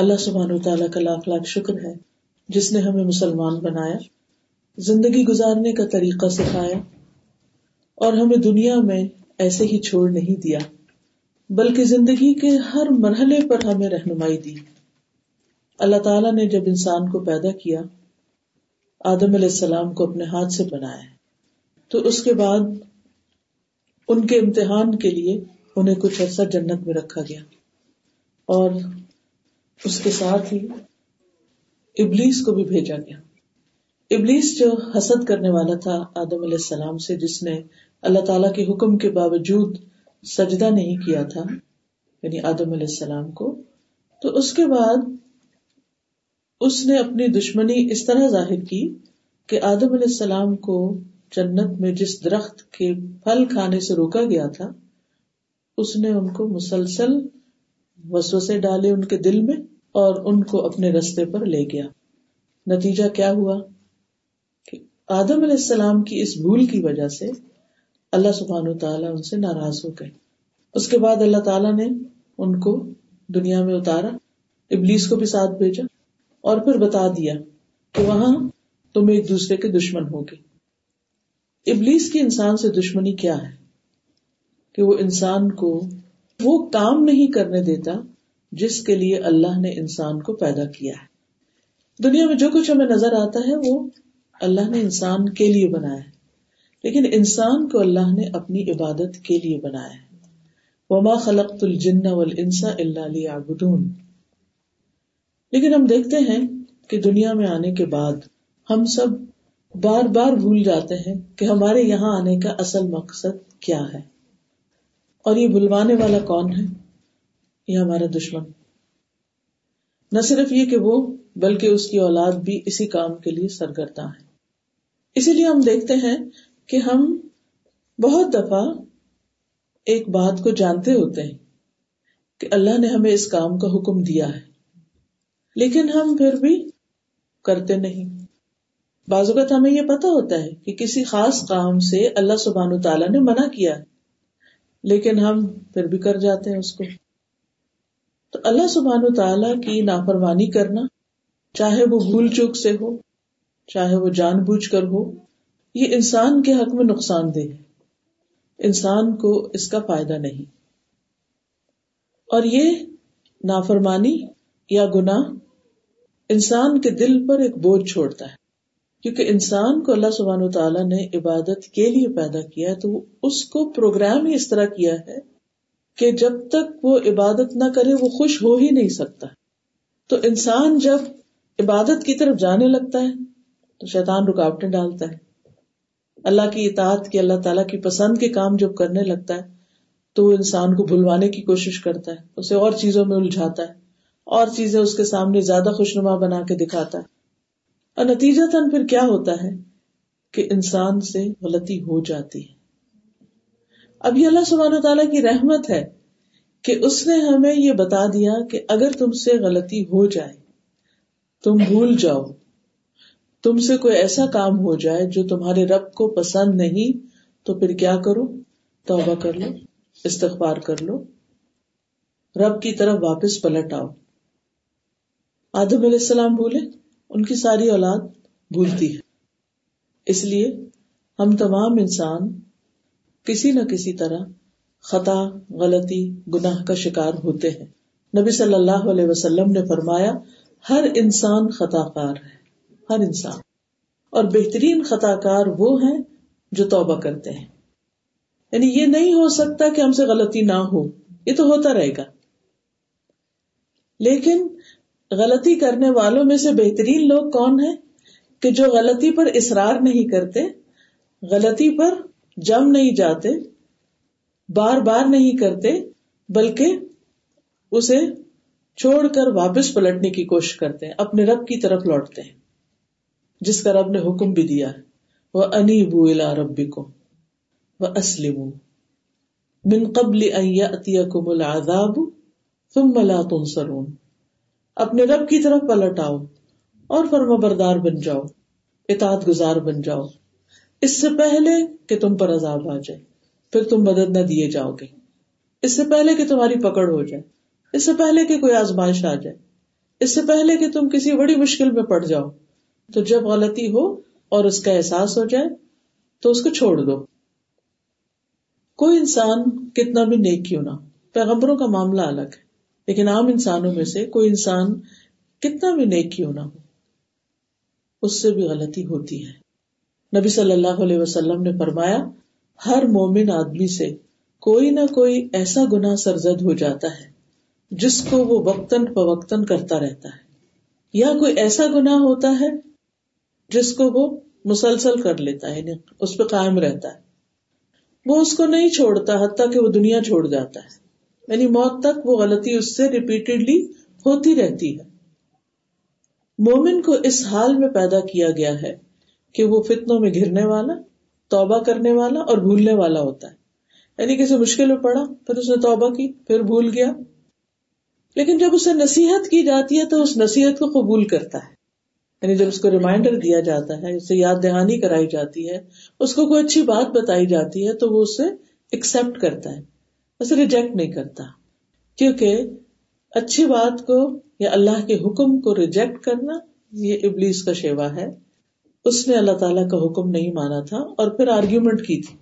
اللہ سبحان تعالیٰ کا لاکھ لاکھ شکر ہے جس نے ہمیں مسلمان بنایا، زندگی گزارنے کا طریقہ سکھایا اور ہمیں دنیا میں ایسے ہی چھوڑ نہیں دیا، بلکہ زندگی کے ہر مرحلے پر ہمیں رہنمائی دی۔ اللہ تعالیٰ نے جب انسان کو پیدا کیا، آدم علیہ السلام کو اپنے ہاتھ سے بنایا۔ تو اس کے بعد ان کے امتحان کے لیے انہیں کچھ عرصہ جنت میں رکھا گیا اور اس کے ساتھ ہی ابلیس کو بھی بھیجا گیا۔ ابلیس جو حسد کرنے والا تھا آدم علیہ السلام سے، جس نے اللہ تعالی کے حکم کے باوجود سجدہ نہیں کیا تھا یعنی آدم علیہ السلام کو، تو اس کے بعد اس نے اپنی دشمنی اس طرح ظاہر کی کہ آدم علیہ السلام کو جنت میں جس درخت کے پھل کھانے سے روکا گیا تھا، اس نے ان کو مسلسل وسوسے ڈالے ان کے دل میں۔ اور ان کو اپنے رستے پر لے گیا۔ نتیجہ کیا ہوا؟ کہ آدم علیہ السلام کی اس بھول کی وجہ سے اللہ سبحان و تعالیٰ ان سے ناراض ہو گئے۔ اس کے بعد اللہ تعالیٰ نے ان کو دنیا میں اتارا، ابلیس کو بھی ساتھ بھیجا اور پھر بتا دیا کہ وہاں تم ایک دوسرے کے دشمن ہوگے ابلیس کی انسان سے دشمنی کیا ہے؟ کہ وہ انسان کو وہ کام نہیں کرنے دیتا جس کے لیے اللہ نے انسان کو پیدا کیا ہے۔ دنیا میں جو کچھ ہمیں نظر آتا ہے وہ اللہ نے انسان کے لیے بنایا ہے۔ لیکن انسان کو اللہ نے اپنی عبادت کے لیے بنایا ہے۔ وما خلق الجن والانس الا ليعبدون۔ لیکن ہم دیکھتے ہیں کہ دنیا میں آنے کے بعد ہم سب بار بار بھول جاتے ہیں کہ ہمارے یہاں آنے کا اصل مقصد کیا ہے۔ اور یہ بلوانے والا کون ہے؟ یہ ہمارا دشمن۔ نہ صرف یہ کہ وہ، بلکہ اس کی اولاد بھی اسی کام کے لیے سرگرداں ہے اسی لیے ہم دیکھتے ہیں کہ ہم بہت دفعہ ایک بات کو جانتے ہوتے ہیں کہ اللہ نے ہمیں اس کام کا حکم دیا ہے، لیکن ہم پھر بھی کرتے نہیں۔ بعض اوقات ہمیں یہ پتا ہوتا ہے کہ کسی خاص کام سے اللہ سبحان تعالیٰ نے منع کیا، لیکن ہم پھر بھی کر جاتے ہیں اس کو۔ تو اللہ سبحان و تعالیٰ کی نافرمانی کرنا، چاہے وہ بھول چوک سے ہو، چاہے وہ جان بوجھ کر ہو، یہ انسان کے حق میں نقصان دہ انسان کو اس کا فائدہ نہیں۔ اور یہ نافرمانی یا گنا انسان کے دل پر ایک بوجھ چھوڑتا ہے۔ کیونکہ انسان کو اللہ سبحانہ و تعالیٰ نے عبادت کے لیے پیدا کیا تو اس کو پروگرام ہی اس طرح کیا ہے کہ جب تک وہ عبادت نہ کرے وہ خوش ہو ہی نہیں سکتا۔ تو انسان جب عبادت کی طرف جانے لگتا ہے، تو شیطان رکاوٹیں ڈالتا ہے۔ اللہ کی اطاعت کی، اللہ تعالیٰ کی پسند کے کام جب کرنے لگتا ہے، تو وہ انسان کو بھلوانے کی کوشش کرتا ہے، اسے اور چیزوں میں الجھاتا ہے، اور چیزیں اس کے سامنے زیادہ خوشنما بنا کے دکھاتا ہے۔ اور نتیجہ تن پھر کیا ہوتا ہے؟ کہ انسان سے غلطی ہو جاتی ہے۔ اب یہ اللہ سبحانہ تعالیٰ کی رحمت ہے کہ اس نے ہمیں یہ بتا دیا کہ اگر تم سے غلطی ہو جائے، تم بھول جاؤ۔ تم سے کوئی ایسا کام ہو جائے جو تمہارے رب کو پسند نہیں، تو پھر کیا کرو؟ توبہ کر لو، استغفار کر لو۔ رب کی طرف واپس پلٹ آؤ۔ آدم علیہ السلام بولے، ان کی ساری اولاد بھولتی ہے۔ اس لیے ہم تمام انسان کسی نہ کسی طرح خطا، غلطی، گناہ کا شکار ہوتے ہیں۔ نبی صلی اللہ علیہ وسلم نے فرمایا، ہر انسان خطا کار ہے، ہر انسان۔ اور بہترین خطا کار وہ ہیں جو توبہ کرتے ہیں۔ یعنی یہ نہیں ہو سکتا کہ ہم سے غلطی نہ ہو، یہ تو ہوتا رہے گا۔ لیکن غلطی کرنے والوں میں سے بہترین لوگ کون ہیں؟ کہ جو غلطی پر اصرار نہیں کرتے، غلطی پر جم نہیں جاتے، بار بار نہیں کرتے، بلکہ اسے چھوڑ کر واپس پلٹنے کی کوشش کرتے ہیں، اپنے رب کی طرف لوٹتے ہیں، جس کا رب نے حکم بھی دیا ہے۔ وہ انی بو الا ربی کو وہ اسلم من قبل اتیا العذاب ثم لا تنصرون۔ اپنے رب کی طرف پلٹ آؤ اور فرما بردار بن جاؤ، اطاعت گزار بن جاؤ۔ اس سے پہلے کہ تم پر عذاب آ جائے، پھر تم مدد نہ دیے جاؤ گے۔ اس سے پہلے کہ تمہاری پکڑ ہو جائے، اس سے پہلے کہ کوئی آزمائش آ جائے، اس سے پہلے کہ تم کسی بڑی مشکل میں پڑ جاؤ۔ تو جب غلطی ہو اور اس کا احساس ہو جائے، تو اس کو چھوڑ دو۔ کوئی انسان کتنا بھی نیک کیوں نہ پیغمبروں کا معاملہ الگ ہے، لیکن عام انسانوں میں سے کوئی انسان کتنا بھی نیک کیوں نہ ہو، اس سے بھی غلطی ہوتی ہے۔ نبی صلی اللہ علیہ وسلم نے فرمایا، ہر مومن آدمی سے کوئی نہ کوئی ایسا گنا سرزد ہو جاتا ہے، جس کو وہ وقتاً فوقتاً کرتا رہتا ہے۔ یا کوئی ایسا گنا ہوتا ہے، جس کو وہ مسلسل کر لیتا ہے یعنی اس پہ قائم رہتا ہے۔ وہ اس کو نہیں چھوڑتا، حتیٰ کہ وہ دنیا چھوڑ جاتا ہے۔ یعنی موت تک وہ غلطی اس سے ریپیٹڈلی ہوتی رہتی ہے۔ مومن کو اس حال میں پیدا کیا گیا ہے کہ وہ فتنوں میں گرنے والا، توبہ کرنے والا اور بھولنے والا ہوتا ہے۔ یعنی کسی مشکل میں پڑا، پھر اس نے توبہ کی، پھر بھول گیا۔ لیکن جب اسے نصیحت کی جاتی ہے تو اس نصیحت کو قبول کرتا ہے۔ یعنی جب اس کو ریمائنڈر دیا جاتا ہے، اسے یاد دہانی کرائی جاتی ہے، اس کو کوئی اچھی بات بتائی جاتی ہے تو وہ اسے ایکسپٹ کرتا ہے۔ اسے ریجیکٹ نہیں کرتا۔ کیونکہ اچھی بات کو یا اللہ کے حکم کو ریجیکٹ کرنا یہ ابلیس کا شیوا ہے۔ اس نے اللہ تعالیٰ کا حکم نہیں مانا تھا اور پھر آرگیومنٹ کی تھی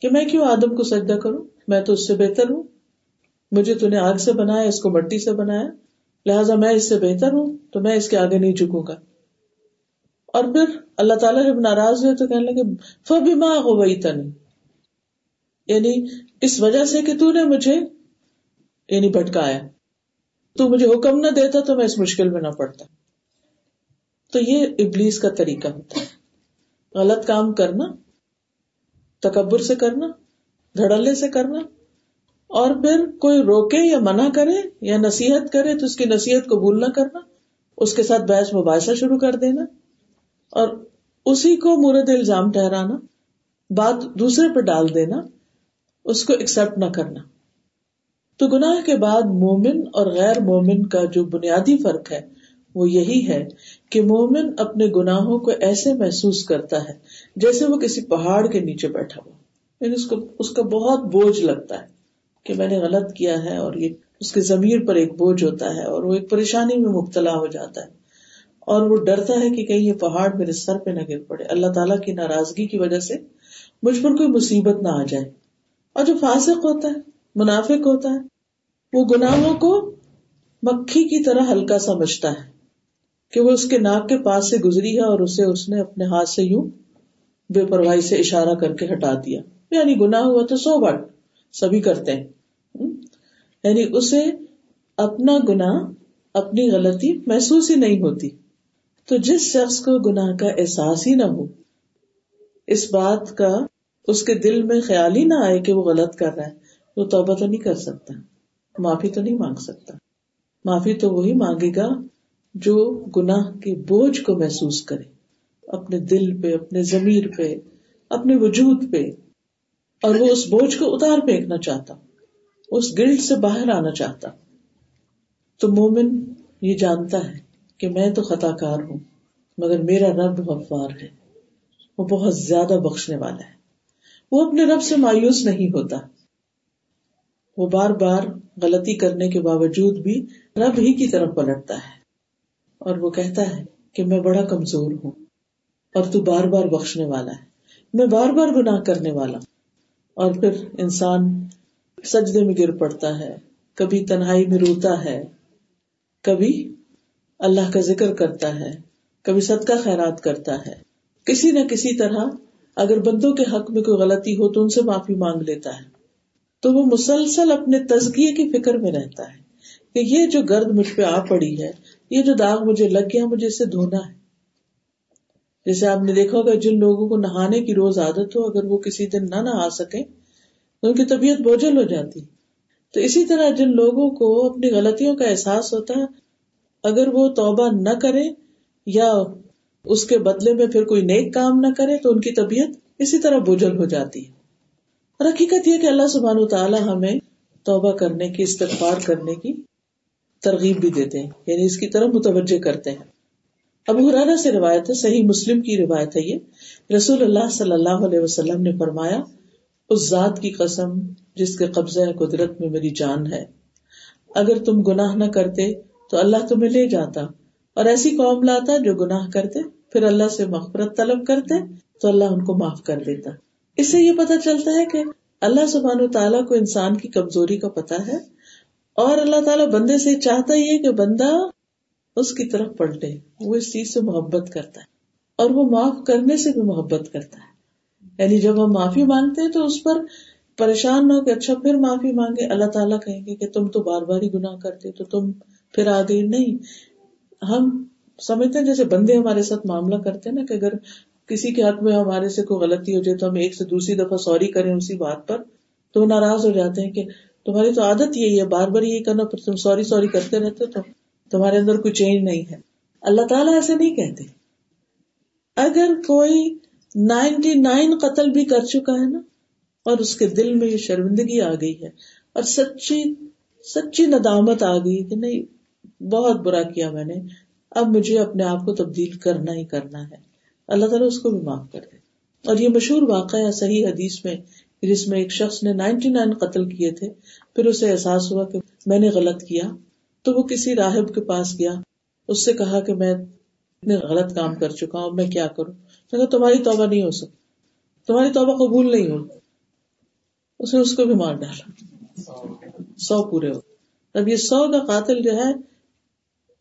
کہ میں کیوں آدم کو سجدہ کروں؟ میں تو اس سے بہتر ہوں۔ مجھے تو نے آگ سے بنایا، اس کو مٹی سے بنایا۔ لہٰذا میں اس سے بہتر ہوں، تو میں اس کے آگے نہیں جھکوں گا۔ اور پھر اللہ تعالیٰ جب ناراض ہوئے تو کہنے لگے فبی ماں ہو گئی تنی یعنی اس وجہ سے کہ تو نے مجھے یعنی بھٹکایا۔ تو مجھے حکم نہ دیتا تو میں اس مشکل میں نہ پڑتا۔ تو یہ ابلیس کا طریقہ ہوتا ہے۔ غلط کام کرنا، تکبر سے کرنا، دھڑلے سے کرنا، اور پھر کوئی روکے یا منع کرے یا نصیحت کرے تو اس کی نصیحت قبول نہ کرنا، اس کے ساتھ بحث مباحثہ شروع کر دینا، اور اسی کو مورد الزام ٹھہرانا، بات دوسرے پہ ڈال دینا، اس کو ایکسپٹ نہ کرنا۔ تو گناہ کے بعد مومن اور غیر مومن کا جو بنیادی فرق ہے وہ یہی ہے کہ مومن اپنے گناہوں کو ایسے محسوس کرتا ہے جیسے وہ کسی پہاڑ کے نیچے بیٹھا ہو۔ یعنی اس کو، اس کا بہت بوجھ لگتا ہے کہ میں نے غلط کیا ہے اور یہ اس کے ضمیر پر ایک بوجھ ہوتا ہے اور وہ ایک پریشانی میں مبتلا ہو جاتا ہے اور وہ ڈرتا ہے کہ کہیں یہ پہاڑ میرے سر پہ نہ گر پڑے۔ اللہ تعالیٰ کی ناراضگی کی وجہ سے مجھ پر کوئی مصیبت نہ آ جائے۔ اور جو فاسق ہوتا ہے، منافق ہوتا ہے، وہ گناہوں کو مکھی کی طرح ہلکا سمجھتا ہے۔ کہ وہ اس کے ناک کے پاس سے گزری ہے اور اسے اس نے اپنے ہاتھ سے یوں بے پرواہی سے اشارہ کر کے ہٹا دیا۔ یعنی گناہ ہوا تو سو بٹ سبھی کرتے ہیں۔ یعنی اسے اپنا گنا اپنی غلطی محسوس ہی نہیں ہوتی۔ تو جس شخص کو گناہ کا احساس ہی نہ ہو، اس بات کا اس کے دل میں خیال ہی نہ آئے کہ وہ غلط کر رہا ہے، وہ توبہ تو نہیں کر سکتا، معافی تو نہیں مانگ سکتا۔ معافی تو وہی مانگے گا جو گناہ کے بوجھ کو محسوس کرے، اپنے دل پہ، اپنے ضمیر پہ، اپنے وجود پہ۔ اور وہ اس بوجھ کو اتار پھینکنا چاہتا، اس گلٹ سے باہر آنا چاہتا۔ تو مومن یہ جانتا ہے کہ میں تو خطا کار ہوں، مگر میرا رب غفار ہے۔ وہ بہت زیادہ بخشنے والا ہے۔ وہ اپنے رب سے مایوس نہیں ہوتا۔ وہ بار بار غلطی کرنے کے باوجود بھی رب ہی کی طرف پلٹتا ہے۔ اور وہ کہتا ہے کہ میں بڑا کمزور ہوں اور تو بار بار بخشنے والا ہے۔ میں بار بار گناہ کرنے والا ہوں۔ اور پھر انسان سجدے میں گر پڑتا ہے، کبھی تنہائی میں روتا ہے، کبھی اللہ کا ذکر کرتا ہے، کبھی صدقہ خیرات کرتا ہے۔ کسی نہ کسی طرح اگر بندوں کے حق میں کوئی غلطی ہو تو ان سے معافی مانگ لیتا ہے۔ تو وہ مسلسل اپنے تزکیے کی فکر میں رہتا ہے کہ یہ جو گرد مجھ پہ آ پڑی ہے یہ جو داغ مجھے لگ گیا مجھے اسے دھونا ہے۔ جیسے آپ نے دیکھا ہوگا جن لوگوں کو نہانے کی روز عادت ہو، اگر وہ کسی دن نہ نہا سکے تو ان کی طبیعت بوجھل ہو جاتی۔ تو اسی طرح جن لوگوں کو اپنی غلطیوں کا احساس ہوتا ہے، اگر وہ توبہ نہ کرے یا اس کے بدلے میں پھر کوئی نیک کام نہ کرے تو ان کی طبیعت اسی طرح بوجھل ہو جاتی ہے۔ اور حقیقت یہ کہ اللہ سبحان و تعالیٰ ہمیں توبہ کرنے کی، استغفار کرنے کی ترغیب بھی دیتے ہیں یعنی اس کی طرف متوجہ کرتے ہیں۔ اب حرارا سے روایت ہے، صحیح مسلم کی روایت ہے یہ۔ رسول اللہ صلی اللہ علیہ وسلم نے فرمایا، اس ذات کی قسم جس کے قبضہ قدرت میں میری جان ہے۔ اگر تم گناہ نہ کرتے تو اللہ تمہیں لے جاتا۔ اور ایسی قوم لاتا جو گناہ کرتے، پھر اللہ سے مغفرت طلب کرتے تو اللہ ان کو معاف کر دیتا۔ اس سے یہ پتا چلتا ہے کہ اللہ سبحان و تعالیٰ کو انسان کی کمزوری کا پتا ہے۔ اور اللہ تعالیٰ بندے سے چاہتا ہی ہے کہ بندہ اس کی طرف پلٹے، وہ اس چیز سے محبت کرتا ہے اور وہ معاف کرنے سے بھی محبت کرتا ہے۔ یعنی جب ہم معافی مانگتے ہیں تو اس پر پریشان نہ ہو کہ اچھا پھر معافی مانگے۔ اللہ تعالیٰ کہیں گے کہ تم تو بار بار ہی گناہ کرتے تو تم پھر آ گئی نہیں۔ ہم سمجھتے ہیں، جیسے بندے ہمارے ساتھ معاملہ کرتے ہیں نا کہ اگر کسی کے حق میں ہمارے سے کوئی غلطی ہو جائے تو ہم ایک سے دوسری دفعہ سوری کریں اسی بات پر، تو وہ ناراض ہو جاتے ہیں کہ تمہاری تو عادت یہی ہے، بار بار یہی کرنا، پھر تم سوری سوری کرتے رہتے تو تمہارے اندر کوئی چینج نہیں ہے۔ اللہ تعالیٰ ایسے نہیں کہتے۔ اگر کوئی نائنٹی نائن قتل بھی کر چکا ہے نا، اور اس کے دل میں یہ شرمندگی آ گئی ہے، اور سچی سچی ندامت آ گئی کہ نہیں، بہت برا کیا میں نے، اب مجھے اپنے آپ کو تبدیل کرنا ہی کرنا ہے۔ اللہ تعالیٰ اس کو بھی معاف کر دے۔ اور یہ مشہور واقعہ صحیح حدیث میں جس میں ایک شخص نے نائنٹی نائن قتل کیے تھے، پھر اسے احساس ہوا کہ میں نے غلط کیا، تو وہ کسی راہب کے پاس گیا، اس سے کہا کہ میں اتنے غلط کام کر چکا ہوں، میں کیا کروں؟ تمہاری توبہ نہیں ہو سکتی، تمہاری توبہ قبول نہیں ہو۔ اس نے اس کو بھی مار ڈالا۔ سو پورے ہو۔ اب یہ سو کا قاتل جو ہے،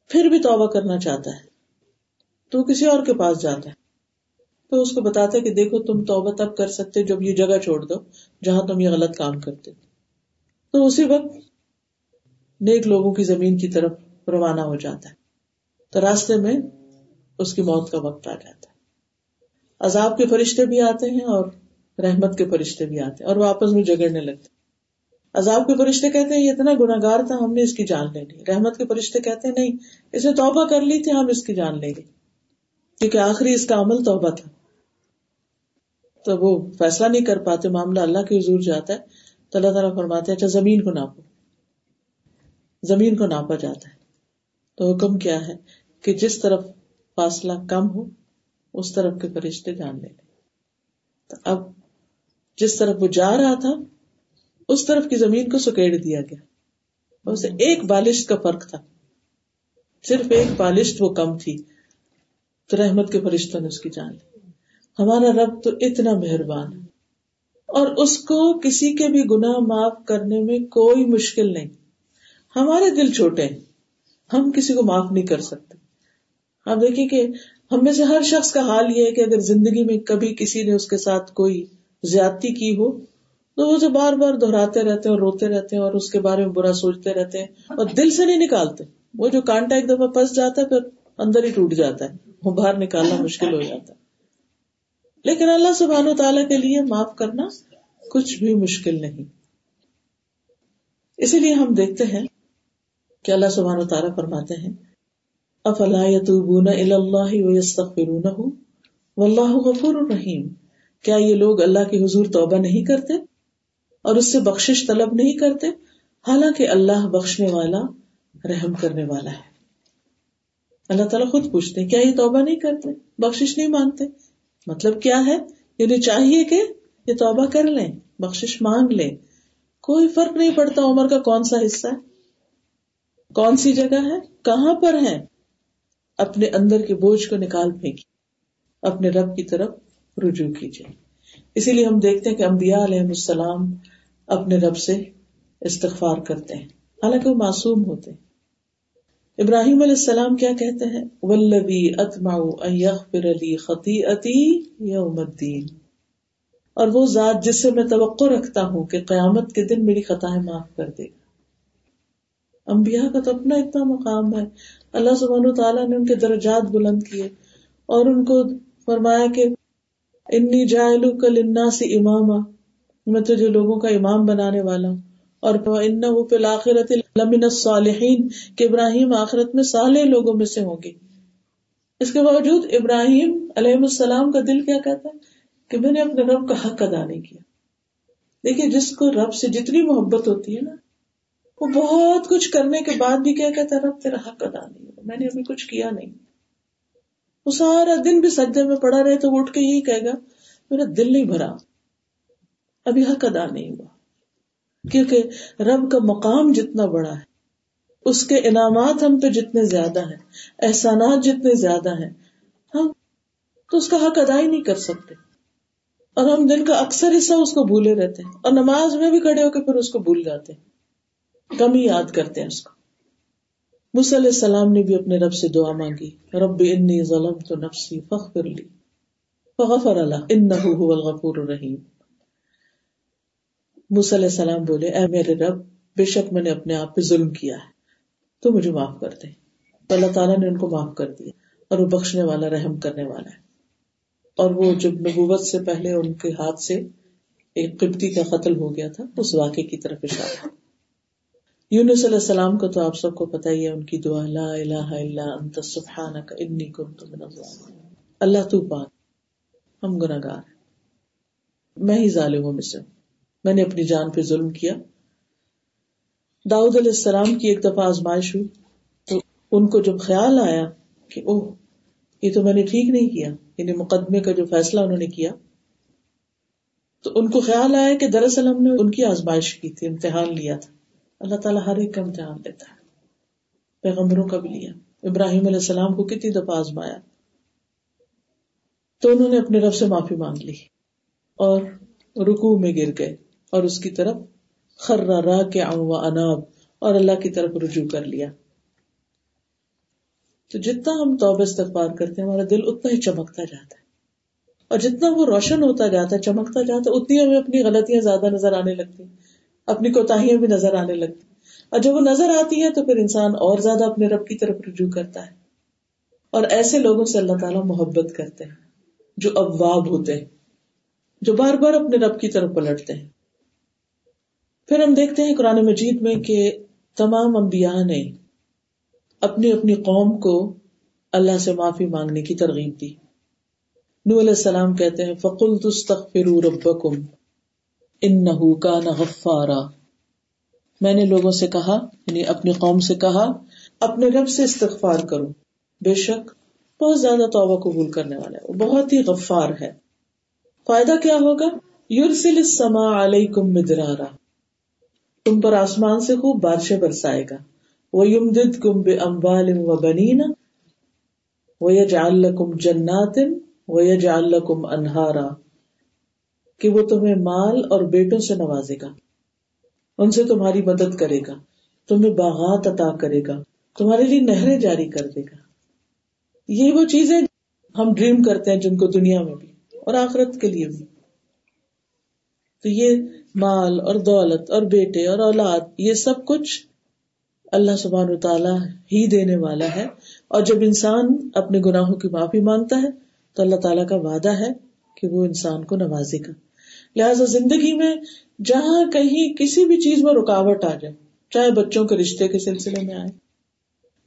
پھر بھی توبہ کرنا چاہتا ہے، تو وہ کسی اور کے پاس جاتا ہے۔ تو اس کو بتاتا ہے کہ دیکھو تم توبہ تب کر سکتے جب یہ جگہ چھوڑ دو جہاں تم یہ غلط کام کرتے تو اسی وقت نیک لوگوں کی زمین کی طرف روانہ ہو جاتا ہے۔ تو راستے میں اس کی موت کا وقت آ جاتا ہے۔ عذاب کے فرشتے بھی آتے ہیں اور رحمت کے فرشتے بھی آتے ہیں اور وہ آپس میں جگڑنے لگتے عذاب کے فرشتے کہتے ہیں، یہ اتنا گناگار تھا، ہم نے اس کی جان لے لی۔ رحمت کے فرشتے کہتے ہیں، نہیں اسے توبہ کر لی تھی، ہم اس کی جان لیں گے کیونکہ آخری اس کا عمل توبہ تھا۔ تو وہ فیصلہ نہیں کر پاتے، معاملہ اللہ کے حضور جاتا ہے، تو اللہ تعالیٰ فرماتے اچھا زمین کو ناپو۔ زمین کو ناپا جاتا ہے۔ تو حکم کیا ہے؟ کہ جس طرف فاصلہ کم ہو، اس طرف کے فرشتے جان لے لیں۔ اب جس طرف وہ جا رہا تھا، اس طرف کی زمین کو سکیڑ دیا گیا۔ اسے ایک بالشت کا فرق تھا۔ صرف ایک بالشت وہ کم تھی، تو رحمت کے فرشتوں نے اس کی جان لی۔ ہمارا رب تو اتنا مہربان ہے۔ اور اس کو کسی کے بھی گناہ معاف کرنے میں کوئی مشکل نہیں۔ ہمارے دل چھوٹے ہیں۔ ہم کسی کو معاف نہیں کر سکتے۔ آپ دیکھیے کہ ہم میں سے ہر شخص کا حال یہ ہے کہ اگر زندگی میں کبھی کسی نے اس کے ساتھ کوئی زیادتی کی ہو، تو وہ بار بار دہراتے رہتے ہیں اور روتے رہتے ہیں اور اس کے بارے میں برا سوچتے رہتے ہیں اور دل سے نہیں نکالتے۔ وہ جو کانٹا ایک دفعہ پس جاتا ہے، پھر اندر ہی ٹوٹ جاتا ہے۔ وہ باہر نکالنا مشکل ہو جاتا ہے۔ لیکن اللہ سبحان و تعالیٰ کے لیے معاف کرنا کچھ بھی مشکل نہیں۔ اسی لیے ہم دیکھتے ہیں کہ اللہ سبحان و تعالیٰ فرماتے ہیں، افلا یتوبون اللہ واللہ غفور الرحیم۔ کیا یہ لوگ اللہ کے حضور توبہ نہیں کرتے اور اس سے بخشش طلب نہیں کرتے؟ حالانکہ اللہ بخشنے والا، رحم کرنے والا ہے۔ اللہ تعالیٰ خود پوچھتے کیا یہ توبہ نہیں کرتے؟ بخشش نہیں مانگتے؟ مطلب کیا ہے؟ یعنی چاہیے کہ یہ توبہ کر لیں بخش مانگ لیں۔ کوئی فرق نہیں پڑتا عمر کا کون سا حصہ ہے، کون سی جگہ ہے، کہاں پر ہے۔ اپنے اندر کے بوجھ کو نکال پھینکی اپنے رب کی طرف رجوع کیجیے اسی لیے ہم دیکھتے ہیں کہ امبیا علیہ السلام اپنے رب سے استغفار کرتے ہیں، حالانکہ وہ معصوم ہوتے ہیں۔ ابراہیم علیہ السلام کیا کہتے ہیں؟ ولبی اتما علی خطی اتی الدین. اور وہ ذات جس سے میں توقع رکھتا ہوں کہ قیامت کے دن میری خطائیں معاف کر دے گا۔ امبیا کا تو اپنا اتنا مقام ہے۔ اللہ سبحانہ و تعالیٰ نے ان کے درجات بلند کیے اور ان کو فرمایا کہ انی جائلو کل انا سے امام میں تجھے لوگوں کا امام بنانے والا ہوں۔ اور آخرت لمن الصالحین، کہ ابراہیم آخرت میں صالح لوگوں میں سے ہوں گے۔ اس کے باوجود ابراہیم علیہ السلام کا دل کیا کہتا ہے؟ کہ میں نے اپنے رب کا حق ادا نہیں کیا۔ دیکھیے، جس کو رب سے جتنی محبت ہوتی ہے نا، وہ بہت کچھ کرنے کے بعد بھی کیا کہتا ہے، رب، تیرا حق ادا نہیں ہوا، میں نے ابھی کچھ کیا نہیں۔ وہ سارا دن بھی سجدے میں پڑا رہے تو وہ اٹھ کے یہی کہے گا، میرا دل نہیں بھرا، ابھی حق ادا نہیں ہوا۔ کیونکہ رب کا مقام جتنا بڑا ہے، اس کے انعامات ہم پہ جتنے زیادہ ہیں، احسانات جتنے زیادہ ہیں، ہم تو اس کا حق ادا ہی نہیں کر سکتے۔ اور ہم دن کا اکثر حصہ اس کو بھولے رہتے ہیں، اور نماز میں بھی کھڑے ہو کے پھر اس کو بھول جاتے ہیں۔ کم ہی یاد کرتے ہیں اس کو۔ علیہ السلام نے بھی اپنے رب سے دعا مانگی، رب انی ظلم تو نفسی فخر لی، فغفر اللہ ان الغفور الرحیم۔ علیہ السلام بولے، اے میرے رب، بے شک میں نے اپنے آپ پہ ظلم کیا ہے۔ تو مجھے معاف کر دے۔ اللہ تعالیٰ نے ان کو معاف کر دیا اور وہ بخشنے والا، رحم کرنے والا ہے۔ اور وہ جب نبوت سے پہلے ان کے ہاتھ سے ایک قبطی کا قتل ہو گیا تھا، اس واقعے کی طرف اشارہ۔ یونس علیہ السلام کو تو آپ سب کو پتا ہی ہے، ان کی دعا لا الہ الا انت، سبحانک، انی کنت من الظالمین۔ اللہ تو پاک، ہم گناہگار ہیں۔ میں ہی ظالم ہوں۔ میں نے اپنی جان پہ ظلم کیا۔ داؤد علیہ السلام کی ایک دفعہ آزمائش ہوئی تو ان کو جب خیال آیا کہ اوہ، یہ تو میں نے ٹھیک نہیں کیا یعنی مقدمے کا جو فیصلہ انہوں نے کیا، تو ان کو خیال آیا کہ دراصل ہم نے ان کی آزمائش کی تھی، امتحان لیا تھا۔ اللہ تعالیٰ ہر ایک کا امتحان لیتا ہے۔ پیغمبروں کا بھی لیا۔ ابراہیم علیہ السلام کو کتنی دفعہ آزمایا۔ تو انہوں نے اپنے رب سے معافی مانگ لی اور رکو میں گر گئے۔ اور اس کی طرف خرا را کے اناب اور اللہ کی طرف رجوع کر لیا۔ تو جتنا ہم توبہ استغفار کرتے ہیں، ہمارا دل اتنا ہی چمکتا جاتا ہے۔ اور جتنا وہ روشن ہوتا جاتا ہے، چمکتا جاتا ہے، اتنی ہمیں اپنی غلطیاں زیادہ نظر آنے لگتی ہیں۔ اپنی کوتاہیاں بھی نظر آنے لگتی اور جب وہ نظر آتی ہے تو پھر انسان اور زیادہ اپنے رب کی طرف رجوع کرتا ہے۔ اور ایسے لوگوں سے اللہ تعالیٰ محبت کرتے ہیں، جو ابواب ہوتے ہیں، جو بار بار اپنے رب کی طرف پلٹتے ہیں۔ پھر ہم دیکھتے ہیں قرآن مجید میں کہ تمام انبیاء نے اپنی اپنی قوم کو اللہ سے معافی مانگنے کی ترغیب دی۔ نو علیہ السلام کہتے ہیں فقل تستغفروا ربکم ان کا غفارا۔ میں نے لوگوں سے کہا یعنی اپنی قوم سے کہا، اپنے رب سے استغفار کرو۔ بے شک، بہت زیادہ توبہ قبول کرنے والا ہے بہت ہی غفار ہے۔ فائدہ کیا ہوگا؟ یورسل السما علیکم مدرارا۔ تم پر آسمان سے خوب بارشیں برسائے گا۔ وہ یم دد کم بے امبال و بنینا وہ یجعل لکم جنات و یجعل لکم انہارا کہ وہ تمہیں مال اور بیٹوں سے نوازے گا۔ ان سے تمہاری مدد کرے گا۔ تمہیں باغات عطا کرے گا۔ تمہارے لیے نہریں جاری کر دے گا۔ یہ وہ چیزیں ہم ڈریم کرتے ہیں جن کو دنیا میں بھی اور آخرت کے لیے بھی۔ تو یہ مال اور دولت اور بیٹے اور اولاد، یہ سب کچھ اللہ سبحان تعالیٰ ہی دینے والا ہے۔ اور جب انسان اپنے گناہوں کی معافی مانگتا ہے، تو اللہ تعالیٰ کا وعدہ ہے کہ وہ انسان کو نوازے گا۔ لہٰذا زندگی میں جہاں کہیں کسی بھی چیز میں رکاوٹ آ جائے، چاہے بچوں کے رشتے کے سلسلے میں آئے،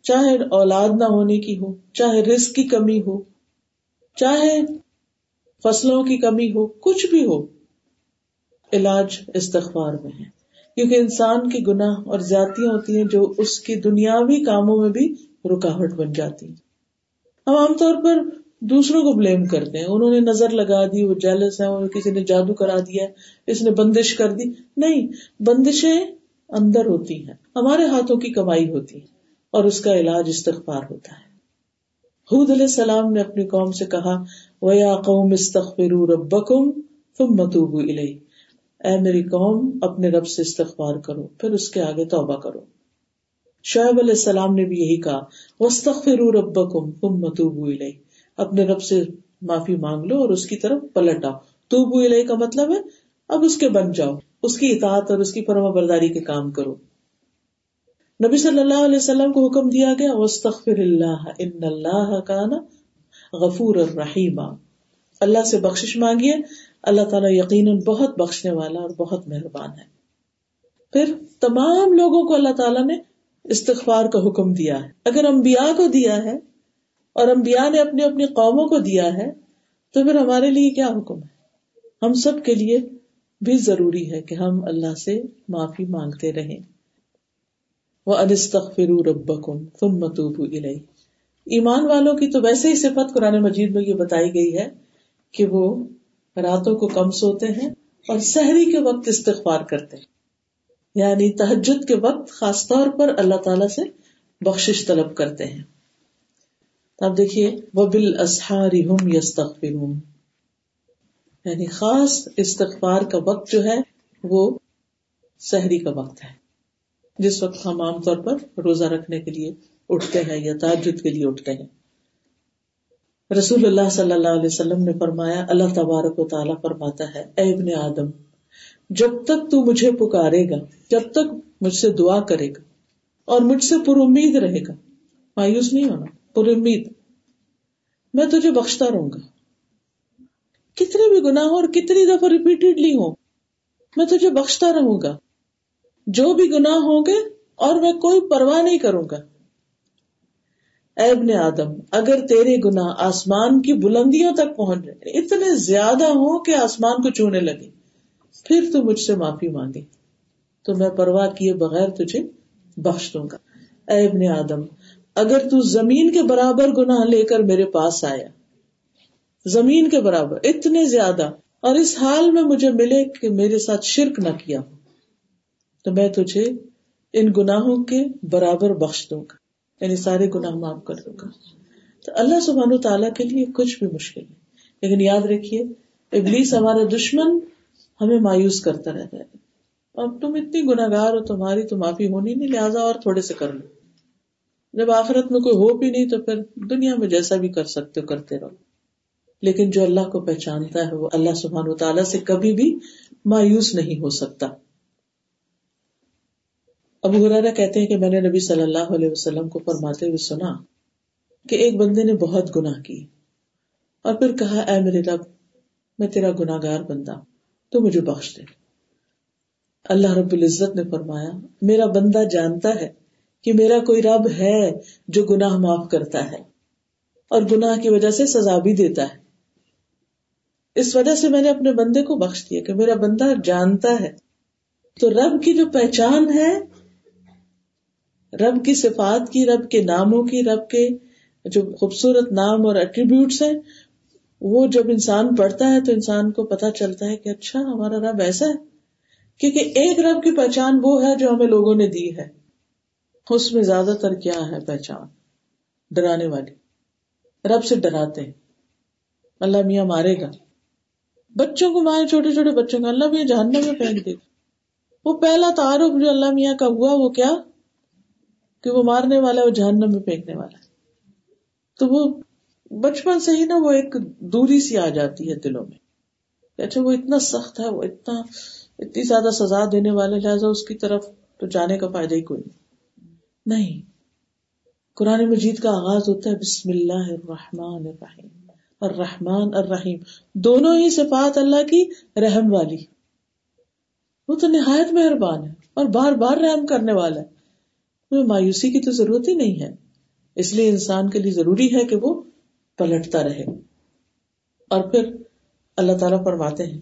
چاہے اولاد نہ ہونے کی ہو، چاہے رسک کی کمی ہو، چاہے فصلوں کی کمی ہو، کچھ بھی ہو علاج استغفار میں ہے۔ کیونکہ انسان کی گناہ اور زیادتیاں ہوتی ہیں جو اس کی دنیاوی کاموں میں بھی رکاوٹ بن جاتی ہیں۔ ہم عام طور پر دوسروں کو بلیم کرتے ہیں۔ انہوں نے نظر لگا دی، وہ جیلس ہے کسی نے جادو کرا دیا اس نے بندش کر دی۔ نہیں، بندشیں اندر ہوتی ہیں۔ ہمارے ہاتھوں کی کمائی ہوتی ہے اور اس کا علاج استغفار ہوتا ہے۔ حود علیہ السلام نے اپنی قوم سے کہا ویا قوم استخر ربکم تم متوبو الئی اے میری قوم، اپنے رب سے استغفار کرو، پھر اس کے آگے توبہ کرو۔ شعیب علیہ السلام نے بھی یہی کہا وسطر ربکم تم متوبو اپنے رب سے معافی مانگ لو اور اس کی طرف پلٹ آؤ۔ تو کا مطلب ہے، اب اس کے بن جاؤ، اس کی اطاعت اور اس کی فرما برداری کے کام کرو۔ نبی صلی اللہ علیہ وسلم کو حکم دیا گیا وسطر اللہ، ان اللہ کا نا غفور الرحیم اللہ سے بخش مانگیے اللہ تعالیٰ یقیناً بہت بخشنے والا اور بہت مہربان ہے۔ پھر تمام لوگوں کو اللہ تعالیٰ نے استغفار کا حکم دیا ہے۔ اگر انبیاء کو دیا ہے اور انبیاء نے اپنی اپنی قوموں کو دیا ہے، تو پھر ہمارے لیے کیا حکم ہے؟ ہم سب کے لیے بھی ضروری ہے کہ ہم اللہ سے معافی مانگتے رہیں۔ وہ تم متوب ایمان والوں کی تو ویسے ہی صفت قرآن مجید میں یہ بتائی گئی ہے کہ وہ راتوں کو کم سوتے ہیں اور سحری کے وقت استغفار کرتے ہیں۔ یعنی تحجد کے وقت خاص طور پر اللہ تعالی سے بخشش طلب کرتے ہیں۔ اب دیکھیے وہ اسہاری ہم یعنی خاص استغفار کا وقت جو ہے، وہ سحری کا وقت ہے۔ جس وقت ہم عام طور پر روزہ رکھنے کے لیے اٹھتے ہیں یا تعجد کے لیے اٹھتے ہیں۔ رسول اللہ صلی اللہ علیہ وسلم نے فرمایا، اللہ تبارک و تعالیٰ فرماتا ہے، اے ابن آدم، جب تک تو مجھے پکارے گا، جب تک مجھ سے دعا کرے گا، اور مجھ سے پر امید رہے گا۔ مایوس نہیں ہونا پر امید میں تجھے بخشتا رہوں گا۔ کتنے بھی گناہ ہو اور کتنی دفعہ ریپیٹڈلی ہو میں تجھے بخشتا رہوں گا۔ جو بھی گناہ ہوں گے، اور میں کوئی پرواہ نہیں کروں گا۔ اے ابن آدم، اگر تیرے گناہ آسمان کی بلندیوں تک پہنچ جائے یعنی اتنے زیادہ ہوں کہ آسمان کو چونے لگے، پھر تو مجھ سے معافی مانگے۔ تو میں پرواہ کیے بغیر تجھے بخش دوں گا۔ اے ابن آدم، اگر تو زمین کے برابر گناہ لے کر میرے پاس آیا، زمین کے برابر، اتنے زیادہ، اور اس حال میں مجھے ملے کہ میرے ساتھ شرک نہ کیا ہو، تو میں تجھے ان گناہوں کے برابر بخش دوں گا۔ یعنی سارے گناہ معاف کر دوں گا۔ تو اللہ سبحان و تعالیٰ کے لیے کچھ بھی مشکل نہیں۔ لیکن یاد رکھیے، ابلیس ہمارا دشمن ہمیں مایوس کرتا رہتا ہے۔ اب تم اتنی گناگار ہو، تمہاری تو معافی ہونی نہیں، لہٰذا اور تھوڑے سے کر لو۔ جب آخرت میں کوئی ہو بھی نہیں، تو پھر دنیا میں جیسا بھی کر سکتے ہو، کرتے رہو۔ لیکن جو اللہ کو پہچانتا ہے، وہ اللہ سبحان و تعالیٰ سے کبھی بھی مایوس نہیں ہو سکتا۔ ابو حرارا کہتے ہیں کہ میں نے نبی صلی اللہ علیہ وسلم کو فرماتے ہوئے سنا کہ ایک بندے نے بہت گناہ کی اور پھر کہا، اے میرے رب، میں تیرا گناگار بندہ، تو مجھے بخش دے. اللہ رب العزت نے فرمایا، میرا بندہ جانتا ہے کہ میرا کوئی رب ہے جو گناہ معاف کرتا ہے اور گناہ کی وجہ سے سزا بھی دیتا ہے۔ اس وجہ سے میں نے اپنے بندے کو بخش دیا کہ میرا بندہ جانتا ہے۔ تو رب کی جو پہچان ہے رب کی صفات کی، رب کے ناموں کی، رب کے جو خوبصورت نام اور ایٹریبیوٹس ہیں، وہ جب انسان پڑھتا ہے تو انسان کو پتا چلتا ہے کہ اچھا ہمارا رب ایسا ہے۔ کیونکہ ایک رب کی پہچان وہ ہے جو ہمیں لوگوں نے دی ہے۔ اس میں زیادہ تر کیا ہے پہچان؟ ڈرانے والی۔ رب سے ڈراتے ہیں۔ اللہ میاں مارے گا۔ بچوں کو مارے، چھوٹے چھوٹے بچوں کو۔ اللہ میاں جہنم میں پھینک دے۔ گا وہ پہلا تعارف جو اللہ میاں کا ہوا، وہ کیا؟ کہ وہ مارنے والا ہے وہ جہنم میں پھینکنے والا ہے۔ تو وہ بچپن سے ہی نا وہ ایک دوری سی آ جاتی ہے دلوں میں۔ اچھا وہ اتنا سخت ہے، وہ اتنا، اتنی زیادہ سزا دینے والے، لہٰذا اس کی طرف تو جانے کا فائدہ ہی کوئی نہیں۔ قرآن مجید کا آغاز ہوتا ہے، بسم اللہ الرحمن الرحیم۔ الرحمن الرحیم۔ دونوں ہی صفات اللہ کی رحم والی۔ وہ تو نہایت مہربان ہے اور بار بار رحم کرنے والا ہے۔ مایوسی کی تو ضرورت ہی نہیں ہے۔ اس لیے انسان کے لیے ضروری ہے کہ وہ پلٹتا رہے۔ اور پھر اللہ تعالیٰ فرماتے ہیں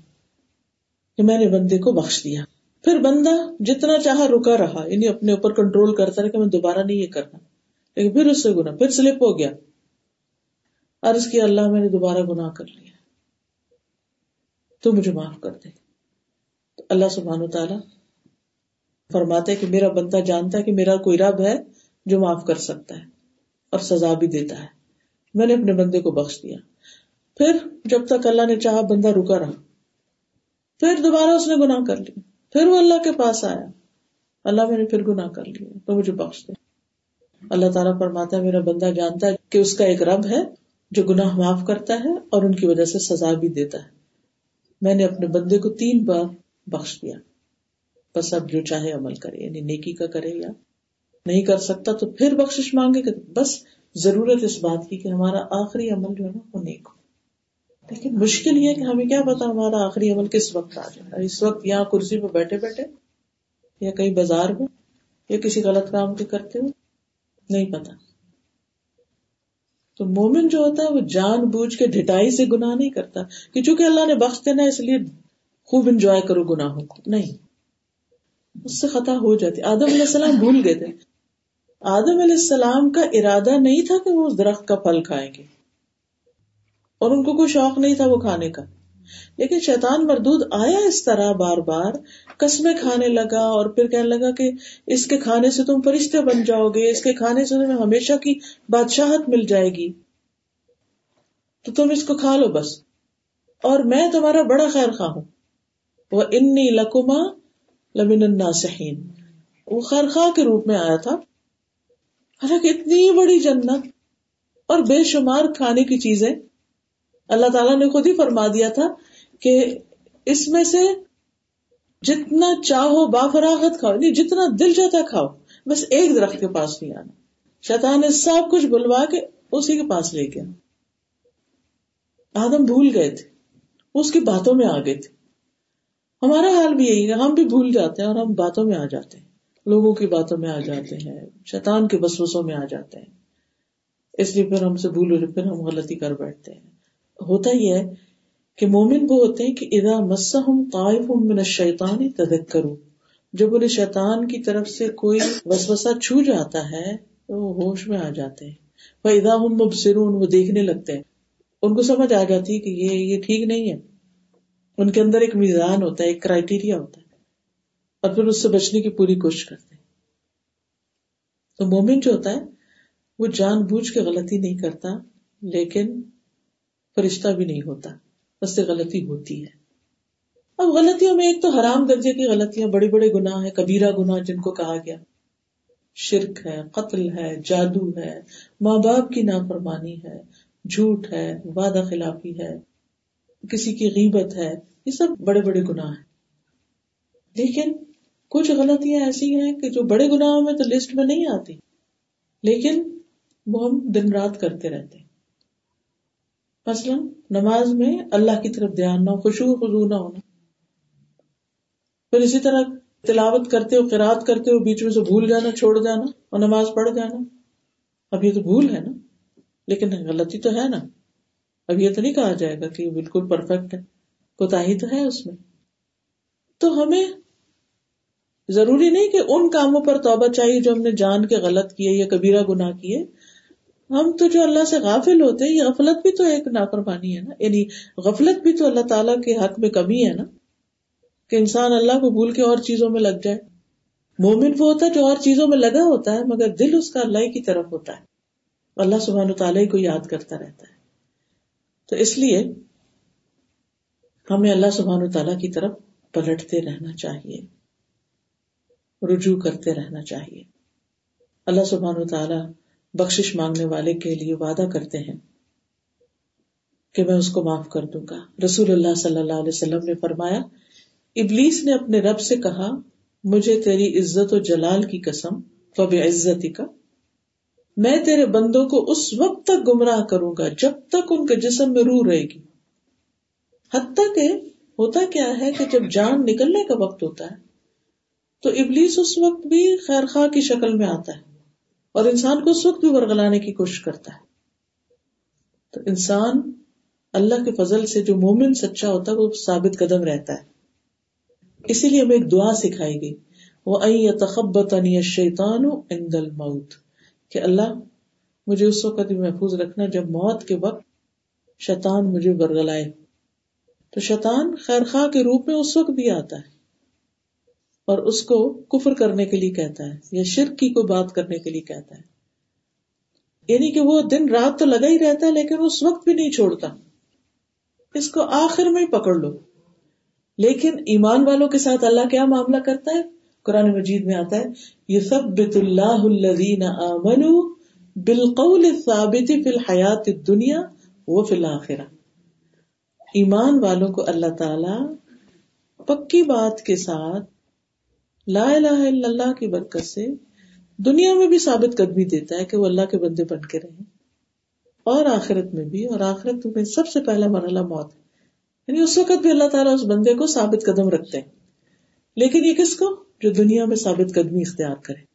کہ میں نے بندے کو بخش دیا۔ پھر بندہ جتنا چاہا رکا رہا یعنی اپنے اوپر کنٹرول کرتا رہا کہ میں دوبارہ نہیں یہ کرنا۔ لیکن پھر اس سے گنا پھر سلپ ہو گیا۔ عرض کیا، اللہ میں نے دوبارہ گناہ کر لیا۔ تو مجھے معاف کر دے۔ تو اللہ سبحان و تعالی فرماتے کہ میرا بندہ جانتا ہے کہ میرا کوئی رب ہے جو معاف کر سکتا ہے اور سزا بھی دیتا ہے۔ میں نے اپنے بندے کو بخش دیا۔ پھر جب تک اللہ نے چاہا بندہ رکا رہا۔ پھر دوبارہ اس نے گناہ کر لیا۔ پھر وہ اللہ کے پاس آیا۔ اللہ میں نے پھر گناہ کر لیا۔ تو مجھے بخش دیا اللہ تعالیٰ فرماتا ہے، میرا بندہ جانتا ہے کہ اس کا ایک رب ہے جو گناہ معاف کرتا ہے اور ان کی وجہ سے سزا بھی دیتا ہے۔ میں نے اپنے بندے کو تین بار بخش دیا۔ بس اب جو چاہے عمل کرے یعنی نیکی کا کرے یا نہیں کر سکتا تو پھر بخش مانگے کہ بس ضرورت اس بات کی کہ ہمارا آخری عمل جو ہے نا وہ نیک ہو۔ لیکن مشکل یہ کہ ہمیں کیا پتا ہمارا آخری عمل کس وقت آ جائے۔ اس وقت یہاں کرسی پہ بیٹھے بیٹھے یا کہیں بازار میں یا کسی غلط کام کے کرتے ہوئے نہیں پتا۔ تو مومن جو ہوتا ہے وہ جان بوجھ کے ڈٹائی سے گناہ نہیں کرتا کہ چونکہ اللہ نے بخش دینا اس لیے خوب انجوائے کرو گناہوں کو۔ نہیں۔ اس سے خطا ہو جاتی۔ آدم علیہ السلام بھول گئے تھے۔ آدم علیہ السلام کا ارادہ نہیں تھا کہ وہ اس درخت کا پھل کھائیں گے۔ اور ان کو کوئی شوق نہیں تھا وہ کھانے کا۔ لیکن شیطان مردود آیا اس طرح بار بار، قسمیں کھانے لگا اور پھر کہنے لگا کہ اس کے کھانے سے تم فرشتے بن جاؤ گے، اس کے کھانے سے تمہیں ہمیشہ کی بادشاہت مل جائے گی۔ تو تم اس کو کھا لو بس۔ اور میں تمہارا بڑا خیر خواہ ہوں۔ وہ انی لکما لمن الناسحین وہ خیر خواہ کے روپ میں آیا تھا۔ حالانکہ اتنی بڑی جنت اور بے شمار کھانے کی چیزیں۔ اللہ تعالیٰ نے خود ہی فرما دیا تھا کہ اس میں سے جتنا چاہو بافراغت کھاؤ نہیں جتنا دل جاتا کھاؤ، بس ایک درخت کے پاس نہیں آنا۔ شیطان نے سب کچھ بلوا کے اسی کے پاس لے گیا۔ آدم بھول گئے تھے اس کی باتوں میں آ گئے تھے۔ ہمارا حال بھی یہی ہے، ہم بھی بھول جاتے ہیں اور ہم باتوں میں آ جاتے ہیں۔ لوگوں کی باتوں میں آ جاتے ہیں، شیطان کے بسوسوں میں آ جاتے ہیں۔ اس لیے پھر ہم سے بھول پھر ہم غلطی کر بیٹھتے ہیں۔ ہوتا ہی ہے کہ مومن وہ ہوتے ہیں کہ ادا مسم طائف من شیطان تدک کرو جب انہیں شیطان کی طرف سے کوئی وسوسہ چھو جاتا ہے، تو وہ ہوش میں آ جاتے ہیں۔ وہ ادا ہم مبصرون، وہ دیکھنے لگتے ہیں۔ ان کو سمجھ آ جاتی ہے کہ یہ یہ ٹھیک نہیں ہے۔ ان کے اندر ایک میزان ہوتا ہے، ایک کرائٹیریا ہوتا ہے، اور پھر اس سے بچنے کی پوری کوشش کرتے ہیں۔ تو مومن جو ہوتا ہے، وہ جان بوجھ کے غلطی نہیں کرتا، لیکن فرشتہ بھی نہیں ہوتا، بس سے غلطی ہوتی ہے۔ اب غلطیوں میں ایک تو حرام درجے کی غلطیاں، بڑے بڑے گناہ ہے کبیرہ گناہ جن کو کہا گیا۔ شرک ہے، قتل ہے، جادو ہے، ماں باپ کی نافرمانی ہے، جھوٹ ہے، وعدہ خلافی ہے۔ کسی کی غیبت ہے، یہ سب بڑے بڑے گناہ ہیں۔ لیکن کچھ غلطیاں ایسی ہیں کہ جو بڑے گناہوں میں تو لسٹ میں نہیں آتی، لیکن وہ ہم دن رات کرتے رہتے ہیں۔ مثلاً نماز میں اللہ کی طرف دھیان نہ ہو خوشو خزو نہ ہونا۔ پھر اسی طرح تلاوت کرتے ہو قرآد کرتے ہو، بیچ میں سے بھول جانا، چھوڑ جانا اور نماز پڑھ جانا۔ اب یہ تو بھول ہے نا، لیکن غلطی تو ہے نا۔ اب یہ تو نہیں کہا جائے گا کہ بالکل پرفیکٹ ہے۔ کوتا ہی تو ہے اس میں۔ تو ہمیں ضروری نہیں کہ ان کاموں پر توبہ چاہیے جو ہم نے جان کے غلط کیے یا کبیرہ گناہ کیے۔ ہم تو جو اللہ سے غافل ہوتے ہیں، یہ غفلت بھی تو ایک نافرمانی ہے نا۔ یعنی غفلت بھی تو اللہ تعالیٰ کے حق میں کمی ہے نا۔ کہ انسان اللہ کو بھول کے اور چیزوں میں لگ جائے۔ مومن وہ ہوتا ہے جو اور چیزوں میں لگا ہوتا ہے، مگر دل اس کا اللہ کی طرف ہوتا ہے۔ اللہ سبحان و تعالیٰ کو یاد کرتا رہتا ہے۔ تو اس لیے ہمیں اللہ سبحان تعالیٰ کی طرف پلٹتے رہنا چاہیے، رجوع کرتے رہنا چاہیے۔ اللہ سبحان تعالیٰ بخش مانگنے والے کے لیے وعدہ کرتے ہیں کہ میں اس کو معاف کر دوں گا۔ رسول اللہ صلی اللہ علیہ وسلم نے فرمایا، ابلیس نے اپنے رب سے کہا، مجھے تیری عزت و جلال کی قسم فب عزتی کا میں تیرے بندوں کو اس وقت تک گمراہ کروں گا جب تک ان کے جسم میں روح رہے گی۔ حتیٰ کہ ہوتا کیا ہے کہ جب جان نکلنے کا وقت ہوتا ہے، تو ابلیس اس وقت بھی خیر خواہ کی شکل میں آتا ہے اور انسان کو اس وقت بھی ورگلانے کی کوشش کرتا ہے۔ تو انسان اللہ کے فضل سے جو مومن سچا ہوتا ہے، وہ ثابت قدم رہتا ہے۔ اسی لیے ہمیں ایک دعا سکھائی گئی۔ وہ تخبت شیتان موت کہ اللہ مجھے اس وقت بھی محفوظ رکھنا جب موت کے وقت شیطان مجھے برگلائے تو شیطان خیر خواہ کے روپ میں اس وقت بھی آتا ہے اور اس کو کفر کرنے کے لیے کہتا ہے یا شرک کی کوئی بات کرنے کے لیے کہتا ہے۔ یعنی کہ وہ دن رات تو لگا ہی رہتا ہے لیکن اس وقت بھی نہیں چھوڑتا۔ اس کو آخر میں پکڑ لو۔ لیکن ایمان والوں کے ساتھ اللہ کیا معاملہ کرتا ہے؟ قرآن مجید میں آتا ہے یہ سب بت اللہ بالقول ثابت فی الحیات دنیا وہ فی الآخرہ ایمان والوں کو اللہ تعالی پکی بات کے ساتھ لا الہ الا اللہ کی برکت سے دنیا میں بھی ثابت قدمی دیتا ہے کہ وہ اللہ کے بندے بن کے رہیں۔ اور آخرت میں بھی، اور آخرت میں سب سے پہلا مرحلہ موت ہے۔ یعنی اس وقت بھی اللہ تعالیٰ اس بندے کو ثابت قدم رکھتے ہیں۔ لیکن یہ کس کو؟ جو دنیا میں ثابت قدمی اختیار کرے۔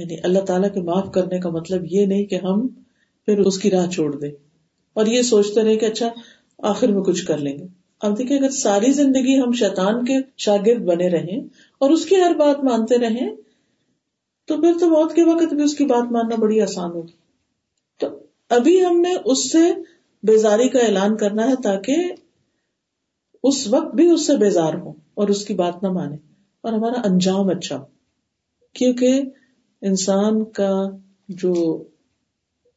یعنی اللہ تعالیٰ کے معاف کرنے کا مطلب یہ نہیں کہ ہم پھر اس کی راہ چھوڑ دیں۔ اور یہ سوچتے رہے کہ اچھا آخر میں کچھ کر لیں گے۔ اب دیکھیں، اگر ساری زندگی ہم شیطان کے شاگرد بنے رہیں اور اس کی ہر بات مانتے رہیں، تو پھر تو موت کے وقت بھی اس کی بات ماننا بڑی آسان ہوگی۔ تو ابھی ہم نے اس سے بیزاری کا اعلان کرنا ہے تاکہ اس وقت بھی اس سے بیزار ہوں اور اس کی بات نہ مانے اور ہمارا انجام اچھا ہو۔ کیونکہ انسان کا جو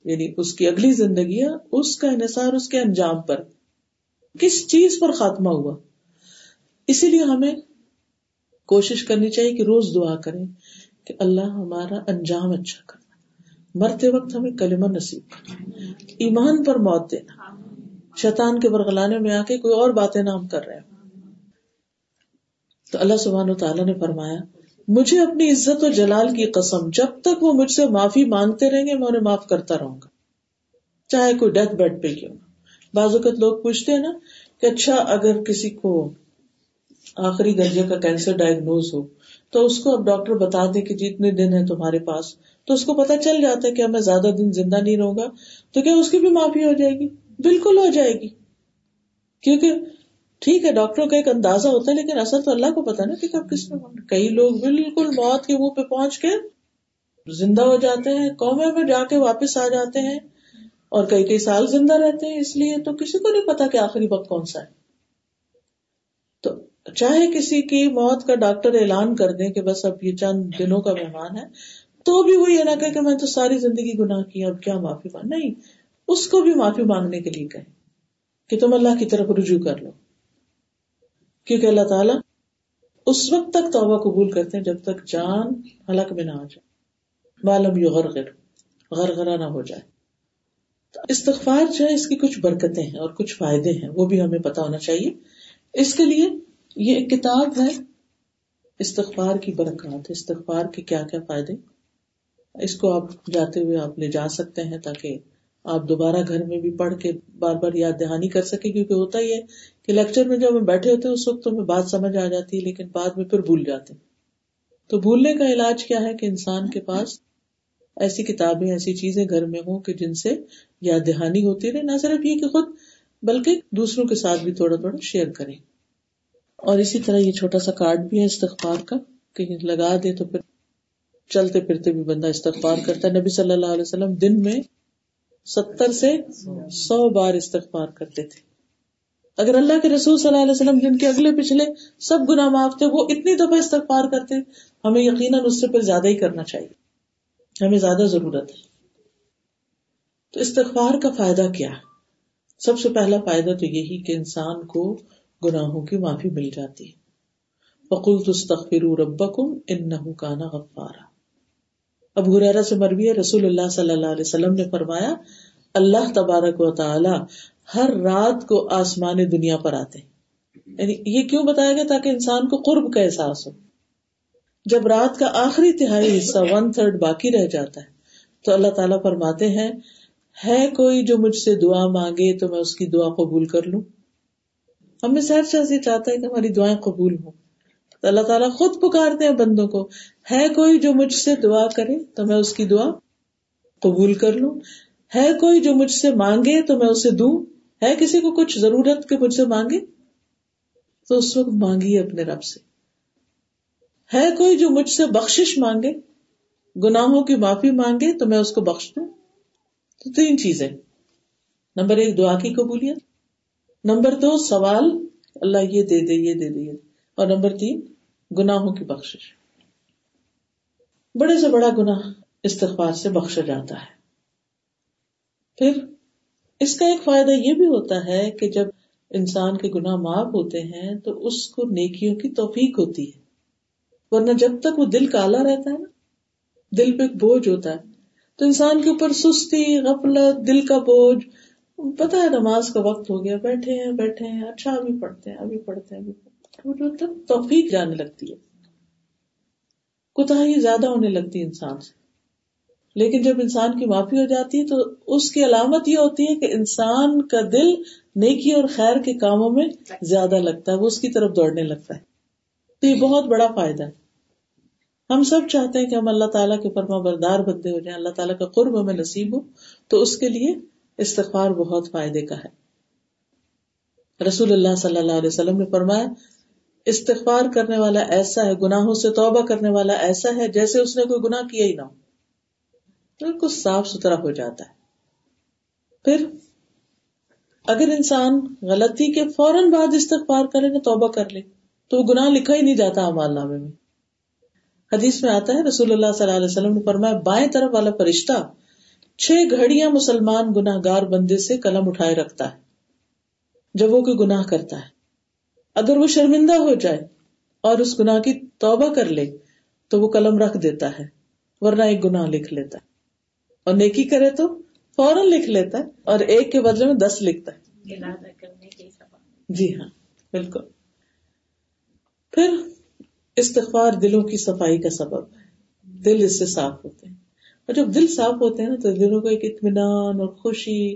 یعنی اس کی اگلی زندگی ہے، اس کا انحصار اس کے انجام پر، کس چیز پر خاتمہ ہوا۔ اسی لیے ہمیں کوشش کرنی چاہیے کہ روز دعا کریں کہ اللہ ہمارا انجام اچھا کرنا مرتے وقت ہمیں کلمہ نصیب کرنا ایمان پر موت دینا۔ شیطان کے برگلانے میں آ کے کوئی اور باتیں نام کر رہے ہیں تو اللہ سبحانہ تعالیٰ نے فرمایا، مجھے اپنی عزت و جلال کی قسم، جب تک وہ مجھ سے معافی مانگتے رہیں گے، میں انہیں معاف کرتا رہوں گا۔ چاہے کوئی ڈیتھ بیڈ پہ کیوں بعض اوقات لوگ پوچھتے ہیں نا کہ اچھا اگر کسی کو آخری درجے کا کینسر ڈائگنوز ہو، تو اس کو اب ڈاکٹر بتا دے کہ جی، جتنے دن ہے تمہارے پاس، تو اس کو پتا چل جاتا ہے کہ میں زیادہ دن زندہ نہیں رہوں گا، تو کیا اس کی بھی معافی ہو جائے گی؟ بالکل ہو جائے گی۔ کیونکہ ٹھیک ہے ڈاکٹر کا ایک اندازہ ہوتا ہے، لیکن اصل تو اللہ کو پتا نا کہ کب کس میں کئی لوگ بالکل موت کے منہ پہ پہنچ کے زندہ ہو جاتے ہیں قومے میں جا کے واپس آ جاتے ہیں، اور کئی کئی سال زندہ رہتے ہیں۔ اس لیے تو کسی کو نہیں پتا کہ آخری وقت کون سا ہے۔ تو چاہے کسی کی موت کا ڈاکٹر اعلان کر دیں کہ بس اب یہ چند دنوں کا مہمان ہے، تو بھی وہ یہ نہ کہ میں تو ساری زندگی گناہ کی، اب کیا معافی مانگ؟ نہیں، اس کو بھی معافی مانگنے کے لیے کہیں کہ تم اللہ کی طرف رجوع کر لو۔ کیونکہ اللہ تعالیٰ اس وقت تک توبہ قبول کرتے ہیں جب تک جان حلق میں نہ آ جائے۔ معلوم یو غرغر غرغرا نہ ہو جائے۔ استغفار جو ہے، اس کی کچھ برکتیں ہیں اور کچھ فائدے ہیں، وہ بھی ہمیں پتا ہونا چاہیے۔ اس کے لیے یہ ایک کتاب ہے، استغفار کی برکات، استغفار کے کیا کیا فائدے۔ اس کو آپ جاتے ہوئے آپ لے جا سکتے ہیں تاکہ آپ دوبارہ گھر میں بھی پڑھ کے بار بار یاد دہانی کر سکے کیونکہ ہوتا ہی ہے کہ لیکچر میں جب ہم بیٹھے ہوتے ہیں، اس وقت تو ہمیں بات سمجھ آ جاتی ہے، لیکن بعد میں پھر بھول جاتے تو بھولنے کا علاج کیا ہے کہ انسان کے پاس ایسی کتابیں، ایسی چیزیں گھر میں ہوں کہ جن سے یاد دہانی ہوتی رہے۔ نہ صرف یہ کہ خود، بلکہ دوسروں کے ساتھ بھی تھوڑا تھوڑا شیئر کریں۔ اور اسی طرح یہ چھوٹا سا کارڈ بھی ہے استغفار کا کہیں لگا دے تو پھر چلتے پھرتے بھی بندہ استغفار کرتا ہے۔ نبی صلی اللہ علیہ وسلم دن میں ستر سے سو بار استغفار کرتے تھے۔ اگر اللہ کے رسول صلی اللہ علیہ وسلم جن کے اگلے پچھلے سب گنا معاف تھے، وہ اتنی دفعہ استغفار کرتے، ہمیں یقیناً اس سے پھر زیادہ ہی کرنا چاہیے۔ ہمیں زیادہ ضرورت ہے۔ تو استغفار کا فائدہ کیا؟ سب سے پہلا فائدہ تو یہی کہ انسان کو گناہوں کی معافی مل جاتی ہے۔ بکل تستخر ربکم ان کا نا غفارا۔ اب حرارا سے مروی رسول اللہ صلی اللہ علیہ وسلم نے فرمایا اللہ تبارک و تعالی ہر رات کو آسمان دنیا پر آتے یعنی یہ کیوں بتایا گیا تاکہ انسان کو قرب کا احساس ہو؟ جب رات کا آخری تہائی حصہ ون تھرڈ باقی رہ جاتا ہے، تو اللہ تعالیٰ فرماتے ہیں، ہے کوئی جو مجھ سے دعا مانگے تو میں اس کی دعا قبول کر لوں؟ ہمیں سیر شاہ سے چاہتا ہے کہ ہماری دعائیں قبول ہوں۔ تو اللہ تعالیٰ خود پکارتے ہیں بندوں کو، ہے کوئی جو مجھ سے دعا کرے تو میں اس کی دعا قبول کر لوں؟ ہے کوئی جو مجھ سے مانگے تو میں اسے دوں؟ ہے کسی کو کچھ ضرورت کے مجھ سے مانگے؟ تو اس وقت مانگی اپنے رب سے۔ ہے کوئی جو مجھ سے بخش مانگے؟ گناہوں کی معافی مانگے تو میں اس کو بخش دوں؟ تو تین چیزیں۔ نمبر ایک، دعا کی قبولیت۔ نمبر دو، سوال۔ اللہ یہ دے دے، یہ دے دے اور نمبر تین، گناہوں کی بخش بڑے سے بڑا گنا استغفار سے بخشا جاتا ہے۔ پھر اس کا ایک فائدہ یہ بھی ہوتا ہے کہ جب انسان کے گناہ معاف ہوتے ہیں تو اس کو نیکیوں کی توفیق ہوتی ہے۔ ورنہ جب تک وہ دل کالا رہتا ہے نا، دل پہ ایک بوجھ ہوتا ہے، تو انسان کے اوپر سستی، غفلت، دل کا بوجھ پتا ہے نماز کا وقت ہو گیا، بیٹھے ہیں بیٹھے ہیں اچھا ابھی پڑھتے ہیں، ابھی پڑھتے ہیں، ابھی وہ جو توفیق جانے لگتی ہے۔ کوتا ہی زیادہ ہونے لگتی ہے انسان سے۔ لیکن جب انسان کی معافی ہو جاتی ہے تو اس کی علامت یہ ہوتی ہے کہ انسان کا دل نیکی اور خیر کے کاموں میں زیادہ لگتا ہے، وہ اس کی طرف دوڑنے لگتا ہے۔ تو یہ بہت بڑا فائدہ ہے۔ ہم سب چاہتے ہیں کہ ہم اللہ تعالیٰ کے فرما بردار بندے ہو جائیں، اللہ تعالیٰ کا قرب ہمیں نصیب ہو، تو اس کے لیے استغفار بہت فائدے کا ہے۔ رسول اللہ صلی اللہ علیہ وسلم نے فرمایا، استغفار کرنے والا ایسا ہے، گناہوں سے توبہ کرنے والا ایسا ہے جیسے اس نے کوئی گناہ کیا ہی نہ ہو۔ بالکل صاف ستھرا ہو جاتا ہے۔ پھر اگر انسان غلطی کے فوراً بعد استغفار کرے نا توبہ کر لے۔ تو وہ گناہ لکھا ہی نہیں جاتا امال نامے میں۔ حدیث میں آتا ہے، رسول اللہ صلی اللہ علیہ وسلم نے فرمایا، بائیں طرف والا فرشتہ چھ گھڑیاں مسلمان گناہ گار بندے سے قلم اٹھائے رکھتا ہے، جب وہ کوئی گناہ کرتا ہے۔ اگر وہ شرمندہ ہو جائے اور اس گناہ کی توبہ کر لے، تو وہ قلم رکھ دیتا ہے، ورنہ ایک گناہ لکھ لیتا ہے۔ اور نیکی کرے تو فوراً لکھ لیتا ہے اور ایک کے بدلے میں دس لکھتا ہے۔ جی ہاں بالکل۔ پھر استغفار دلوں کی صفائی کا سبب ہے۔ دل اس سے صاف ہوتے ہیں۔ اور جب دل صاف ہوتے ہیں نا تو دلوں کو ایک اطمینان اور خوشی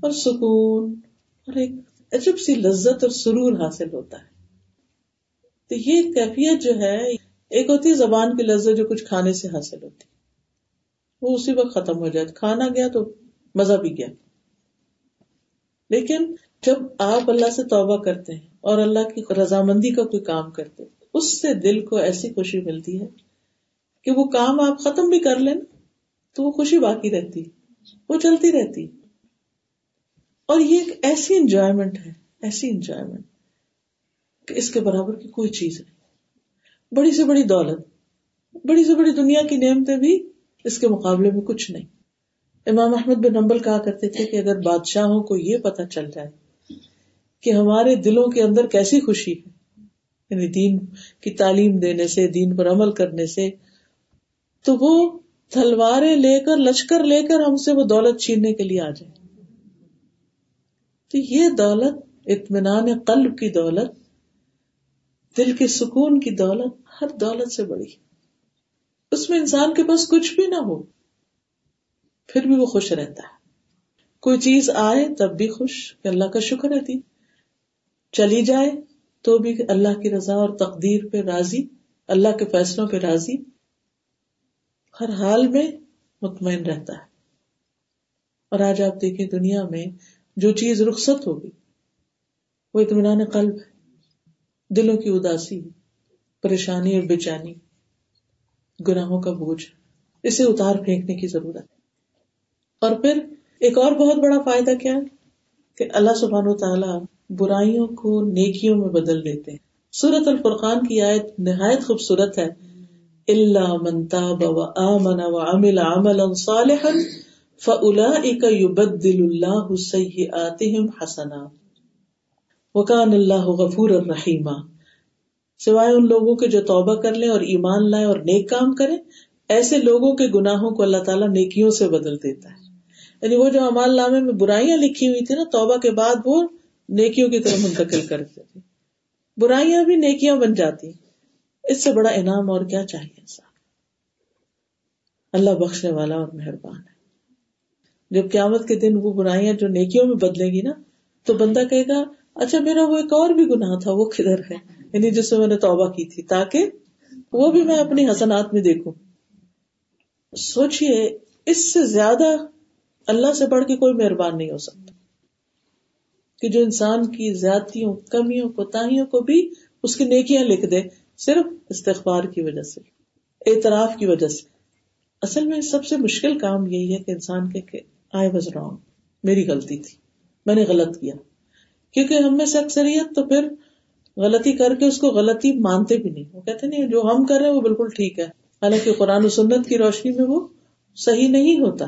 اور سکون اور ایک عجب سی لذت اور سرور حاصل ہوتا ہے۔ تو یہ کیفیت جو ہے ایک ہوتی ہے زبان کی لذت جو کچھ کھانے سے حاصل ہوتی وہ اسی وقت ختم ہو جائے۔ کھانا گیا تو مزہ بھی گیا۔ لیکن جب آپ اللہ سے توبہ کرتے ہیں اور اللہ کی رضامندی کا کوئی کام کرتے اس سے دل کو ایسی خوشی ملتی ہے کہ وہ کام آپ ختم بھی کر لیں، تو وہ خوشی باقی رہتی، وہ چلتی رہتی۔ اور یہ ایک ایسی انجوائمنٹ ہے، ایسی انجوائمنٹ کہ اس کے برابر کی کوئی چیز نہیں۔ بڑی سے بڑی دولت، بڑی سے بڑی دنیا کی نعمتیں بھی اس کے مقابلے میں کچھ نہیں۔ امام احمد بن نمبل کہا کرتے تھے کہ اگر بادشاہوں کو یہ پتا چل جائے کہ ہمارے دلوں کے اندر کیسی خوشی ہے یعنی دین کی تعلیم دینے سے، دین پر عمل کرنے سے، تو وہ تلواریں لے کر، لشکر لے کر ہم سے وہ دولت چھیننے کے لیے آ جائے۔ تو یہ دولت، اطمینان قلب کی دولت، دل کے سکون کی دولت، ہر دولت سے بڑی ہے۔ اس میں انسان کے پاس کچھ بھی نہ ہو، پھر بھی وہ خوش رہتا ہے۔ کوئی چیز آئے تب بھی خوش، کہ اللہ کا شکر ہے تھی چلی جائے تو بھی اللہ کی رضا اور تقدیر پہ راضی، اللہ کے فیصلوں پہ راضی۔ ہر حال میں مطمئن رہتا ہے۔ اور آج آپ دیکھیں دنیا میں جو چیز رخصت ہوگی وہ اطمینان قلب ہے۔ دلوں کی اداسی، پریشانی اور بےچانی گناہوں کا بوجھ، اسے اتار پھینکنے کی ضرورت ہے۔ اور پھر ایک اور بہت بڑا فائدہ کیا؟ کہ اللہ سبحان و تعالیٰ برائیوں کو نیکیوں میں بدل دیتے ہیں۔ سورت الفرقان کی آیت نہایت خوبصورت ہے۔ اللہ منتا و آمن و امل صالحا اللہ سیئاتہم حسنا۔ وکان اللہ غفور الرحیم سوائے ان لوگوں کے جو توبہ کر لیں اور ایمان لائیں اور نیک کام کریں، ایسے لوگوں کے گناہوں کو اللہ تعالیٰ نیکیوں سے بدل دیتا ہے۔ یعنی وہ جو امال نامے میں برائیاں لکھی ہوئی تھی نا، توبہ کے بعد وہ نیکیوں کی طرف منتقل کر دیتی برائیاں بھی نیکیاں بن جاتی اس سے بڑا انعام اور کیا چاہیے انسان؟ اللہ بخشنے والا اور مہربان ہے۔ جب قیامت کے دن وہ برائیاں جو نیکیوں میں بدلے گی نا، تو بندہ کہے گا اچھا میرا وہ ایک اور بھی گناہ تھا، وہ کدھر ہے؟ یعنی جس سے میں نے توبہ کی تھی، تاکہ وہ بھی میں اپنی حسنات میں دیکھوں۔ سوچئے، اس سے زیادہ اللہ سے بڑھ کے کوئی مہربان نہیں ہو سکتا۔ کہ جو انسان کی زیادتیوں کمیوں کوتاہیوں کو بھی اس کی نیکیاں لکھ دے، صرف استغفار کی وجہ سے، اعتراف کی وجہ سے۔ اصل میں سب سے مشکل کام یہی ہے کہ انسان کے آئے بز رانگ میری غلطی تھی، میں نے غلط کیا۔ کیونکہ ہم میں سے اکثریت تو پھر غلطی کر کے اس کو غلطی مانتے بھی نہیں۔ وہ کہتے نہیں، جو ہم کر رہے ہیں وہ بالکل ٹھیک ہے۔ حالانکہ قرآن و سنت کی روشنی میں وہ صحیح نہیں ہوتا۔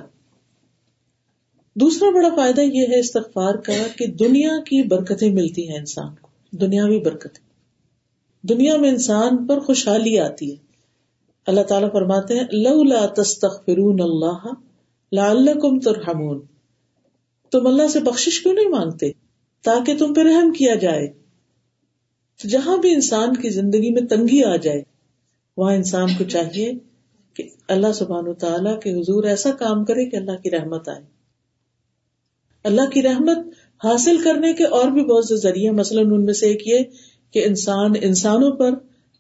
دوسرا بڑا فائدہ یہ ہے استغفار کا کہ دنیا کی برکتیں ملتی ہیں انسان کو۔ دنیاوی برکتیں۔ دنیا میں انسان پر خوشحالی آتی ہے۔ اللہ تعالیٰ فرماتے ہیں، لولا تستغفرون اللہ لعلکم ترحمون۔ تم اللہ سے بخشش کیوں نہیں مانگتے؟ تاکہ تم پہ رحم کیا جائے۔ جہاں بھی انسان کی زندگی میں تنگی آ جائے، وہاں انسان کو چاہیے کہ اللہ سبحان و تعالیٰ کے حضور ایسا کام کرے کہ اللہ کی رحمت آئے۔ اللہ کی رحمت حاصل کرنے کے اور بھی بہت سے ذریعے مثلاً ان میں سے ایک یہ کہ انسان انسانوں پر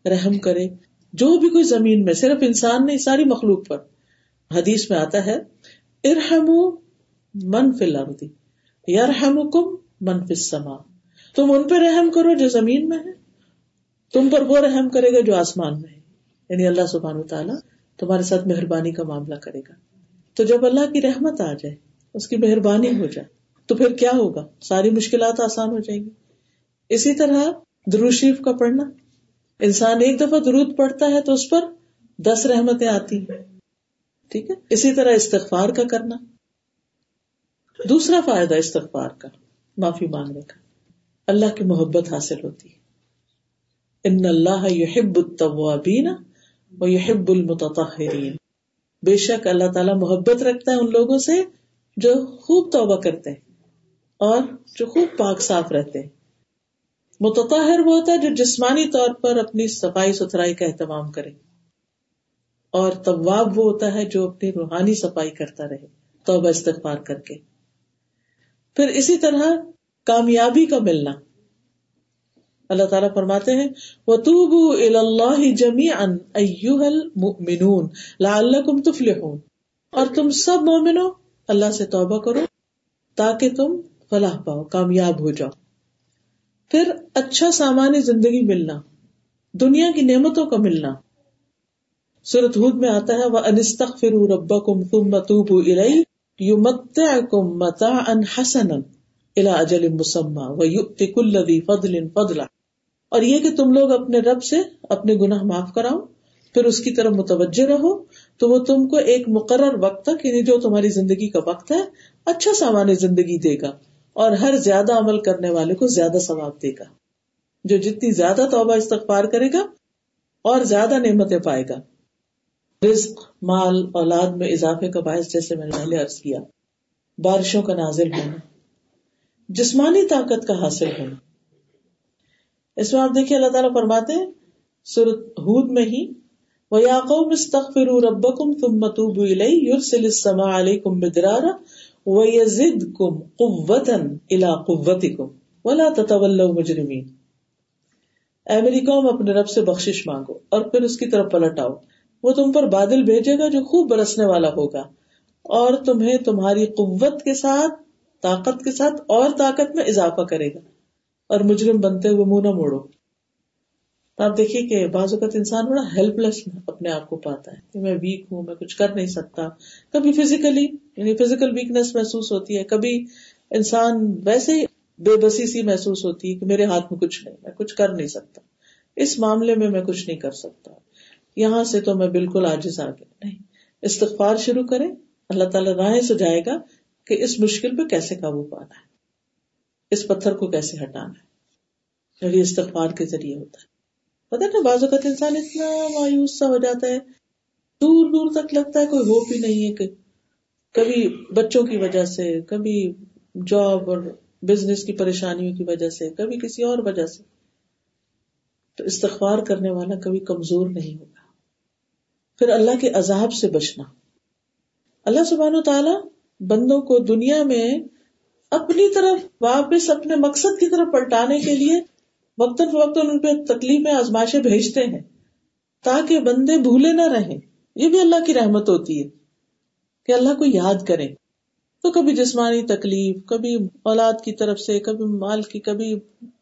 رحم کرے۔ جو بھی کوئی زمین میں، صرف انسان نہیں، ساری مخلوق پر۔ حدیث میں آتا ہے ارحم من فلردی یارحم کم من فما تم ان پہ رحم کرو جو زمین میں ہے۔ تم پر وہ رحم کرے گا جو آسمان میں ہے۔ یعنی اللہ سبحان و تعالیٰ تمہارے ساتھ مہربانی کا معاملہ کرے گا۔ تو جب اللہ کی رحمت آ جائے، اس کی مہربانی ہو جائے، تو پھر کیا ہوگا؟ ساری مشکلات آسان ہو جائیں گی۔ اسی طرح درود شریف کا پڑھنا۔ انسان ایک دفعہ درود پڑھتا ہے تو اس پر دس رحمتیں آتی ہیں۔ ٹھیک ہے؟ اسی طرح استغفار کا کرنا۔ دوسرا فائدہ استغفار کا، معافی مانگنے کا۔ اللہ کی محبت حاصل ہوتی ہے۔ ان اللہ یحب التوابین و یحب المتطہرین۔ بے شک اللہ تعالیٰ محبت رکھتا ہے ان لوگوں سے جو خوب توبہ کرتے ہیں اور جو خوب پاک صاف رہتے ہیں۔ متطہر وہ ہوتا ہے جو جسمانی طور پر اپنی صفائی ستھرائی کا اہتمام کرے۔ اور طواب وہ ہوتا ہے جو اپنی روحانی صفائی کرتا رہے، توبہ استغفار کر کے۔ پھر اسی طرح کامیابی کا ملنا۔ اللہ تعالیٰ فرماتے ہیں وہ توبو اللہ جمی ان المؤمنون لعلکم تفلحون۔ اور تم سب مومنو اللہ سے توبہ کرو تاکہ تم فلاح پاؤ، کامیاب ہو جاؤ۔ پھر اچھا سامانی زندگی ملنا، دنیا کی نعمتوں کا ملنا۔ سورت ہود میں آتا ہے وہ انستغفر ربکم ثم توبو الی یمتعکم متاعا حسنا الى اجل مسمى ویؤتی کل فضل فضلا اور یہ کہ تم لوگ اپنے رب سے اپنے گناہ معاف کراؤ، پھر اس کی طرف متوجہ رہو، تو وہ تم کو ایک مقرر وقت تک یعنی جو تمہاری زندگی کا وقت ہے اچھا سامان زندگی دے گا اور ہر زیادہ عمل کرنے والے کو زیادہ ثواب دے گا، جو جتنی زیادہ توبہ استغفار کرے گا اور زیادہ نعمتیں پائے گا۔ رزق، مال، اولاد میں اضافے کا باعث، جیسے میں نے پہلے عرض کیا، بارشوں کا نازل ہونا۔ جسمانی طاقت کا حاصل ہونا اس میں آپ دیکھیے اللہ تعالیٰ فرماتے ہیں سورت ہود میں ہی وہ یاقوم استغفر ربکم ثم توبوا الیہ یرسل السماء علیکم بدرارا ویزدکم قوتا الى قوتکم ولا تتولوا مجرمین اے میری قوم، اپنے رب سے بخشش مانگو اور پھر اس کی طرف پلٹ آؤ۔ وہ تم پر بادل بھیجے گا جو خوب برسنے والا ہوگا اور تمہیں تمہاری قوت کے ساتھ طاقت کے ساتھ اور طاقت میں اضافہ کرے گا اور مجرم بنتے ہوئے منہ نہ موڑو۔ تو آپ دیکھیے کہ بعض اوقات انسان بڑا ہیلپ لیس اپنے آپ کو پاتا ہے کہ میں ویک ہوں، میں کچھ کر نہیں سکتا۔ کبھی فزیکلی یعنی فزیکل ویکنیس محسوس ہوتی ہے۔ کبھی انسان ویسے بے بسی سی محسوس ہوتی ہے کہ میرے ہاتھ میں کچھ نہیں، میں کچھ کر نہیں سکتا۔ اس معاملے میں میں کچھ نہیں کر سکتا۔ یہاں سے تو میں بالکل آجز آ گیا نہیں، استغفار شروع کریں، اللہ تعالیٰ راہیں سجائے گا۔ کہ اس مشکل پہ کیسے قابو پانا ہے؟ اس پتھر کو کیسے ہٹانا ہے؟ یعنی یہ استغفار کے ذریعے ہوتا ہے۔ پتا نا بعض اوقات انسان اتنا مایوس سا ہو جاتا ہے، دور دور تک لگتا ہے کوئی ہوپ ہی نہیں ہے کہ کبھی بچوں کی وجہ سے، کبھی جاب اور بزنس کی پریشانیوں کی وجہ سے، کبھی کسی اور وجہ سے۔ تو استغفار کرنے والا کبھی کمزور نہیں ہوگا۔ پھر اللہ کے عذاب سے بچنا۔ اللہ سبحانہ و تعالی بندوں کو دنیا میں اپنی طرف واپس اپنے مقصد کی طرف پلٹانے کے لیے وقتاً فوقتاً ان پہ تکلیف آزمائشیں بھیجتے ہیں تاکہ بندے بھولے نہ رہیں۔ یہ بھی اللہ کی رحمت ہوتی ہے کہ اللہ کو یاد کریں۔ تو کبھی جسمانی تکلیف، کبھی اولاد کی طرف سے، کبھی مال کی، کبھی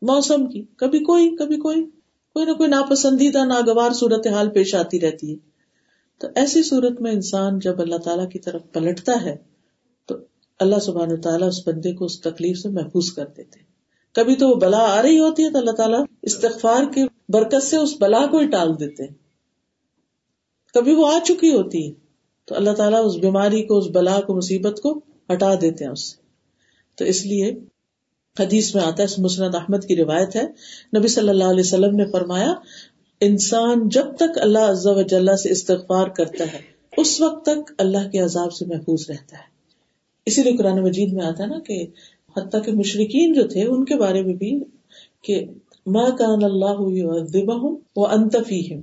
موسم کی، کبھی کوئی کبھی کوئی کوئی نہ کوئی ناپسندیدہ، ناگوار صورت حال پیش آتی رہتی ہے۔ تو ایسی صورت میں انسان جب اللہ تعالی کی طرف پلٹتا ہے اللہ سبحان تعالیٰ اس بندے کو اس تکلیف سے محفوظ کر دیتے کبھی تو وہ بلا آ رہی ہوتی ہے تو اللہ تعالیٰ استغفار کی برکت سے اس بلا کو ہی ٹال دیتے کبھی وہ آ چکی ہوتی ہے تو اللہ تعالیٰ اس بیماری کو، اس بلا کو، مصیبت کو ہٹا دیتے ہیں اس سے۔ تو اس لیے حدیث میں آتا ہے مسرت احمد کی روایت ہے۔ نبی صلی اللہ علیہ وسلم نے فرمایا، انسان جب تک اللہ عز و جل سے استغفار کرتا ہے، اس وقت تک اللہ کے عذاب سے محفوظ رہتا ہے۔ اسی لیے قرآن مجید میں آتا نا کہ حتیٰ کہ مشرقین جو تھے، ان کے بارے میں بھی کہ ماں کان اللہ وہ انتفی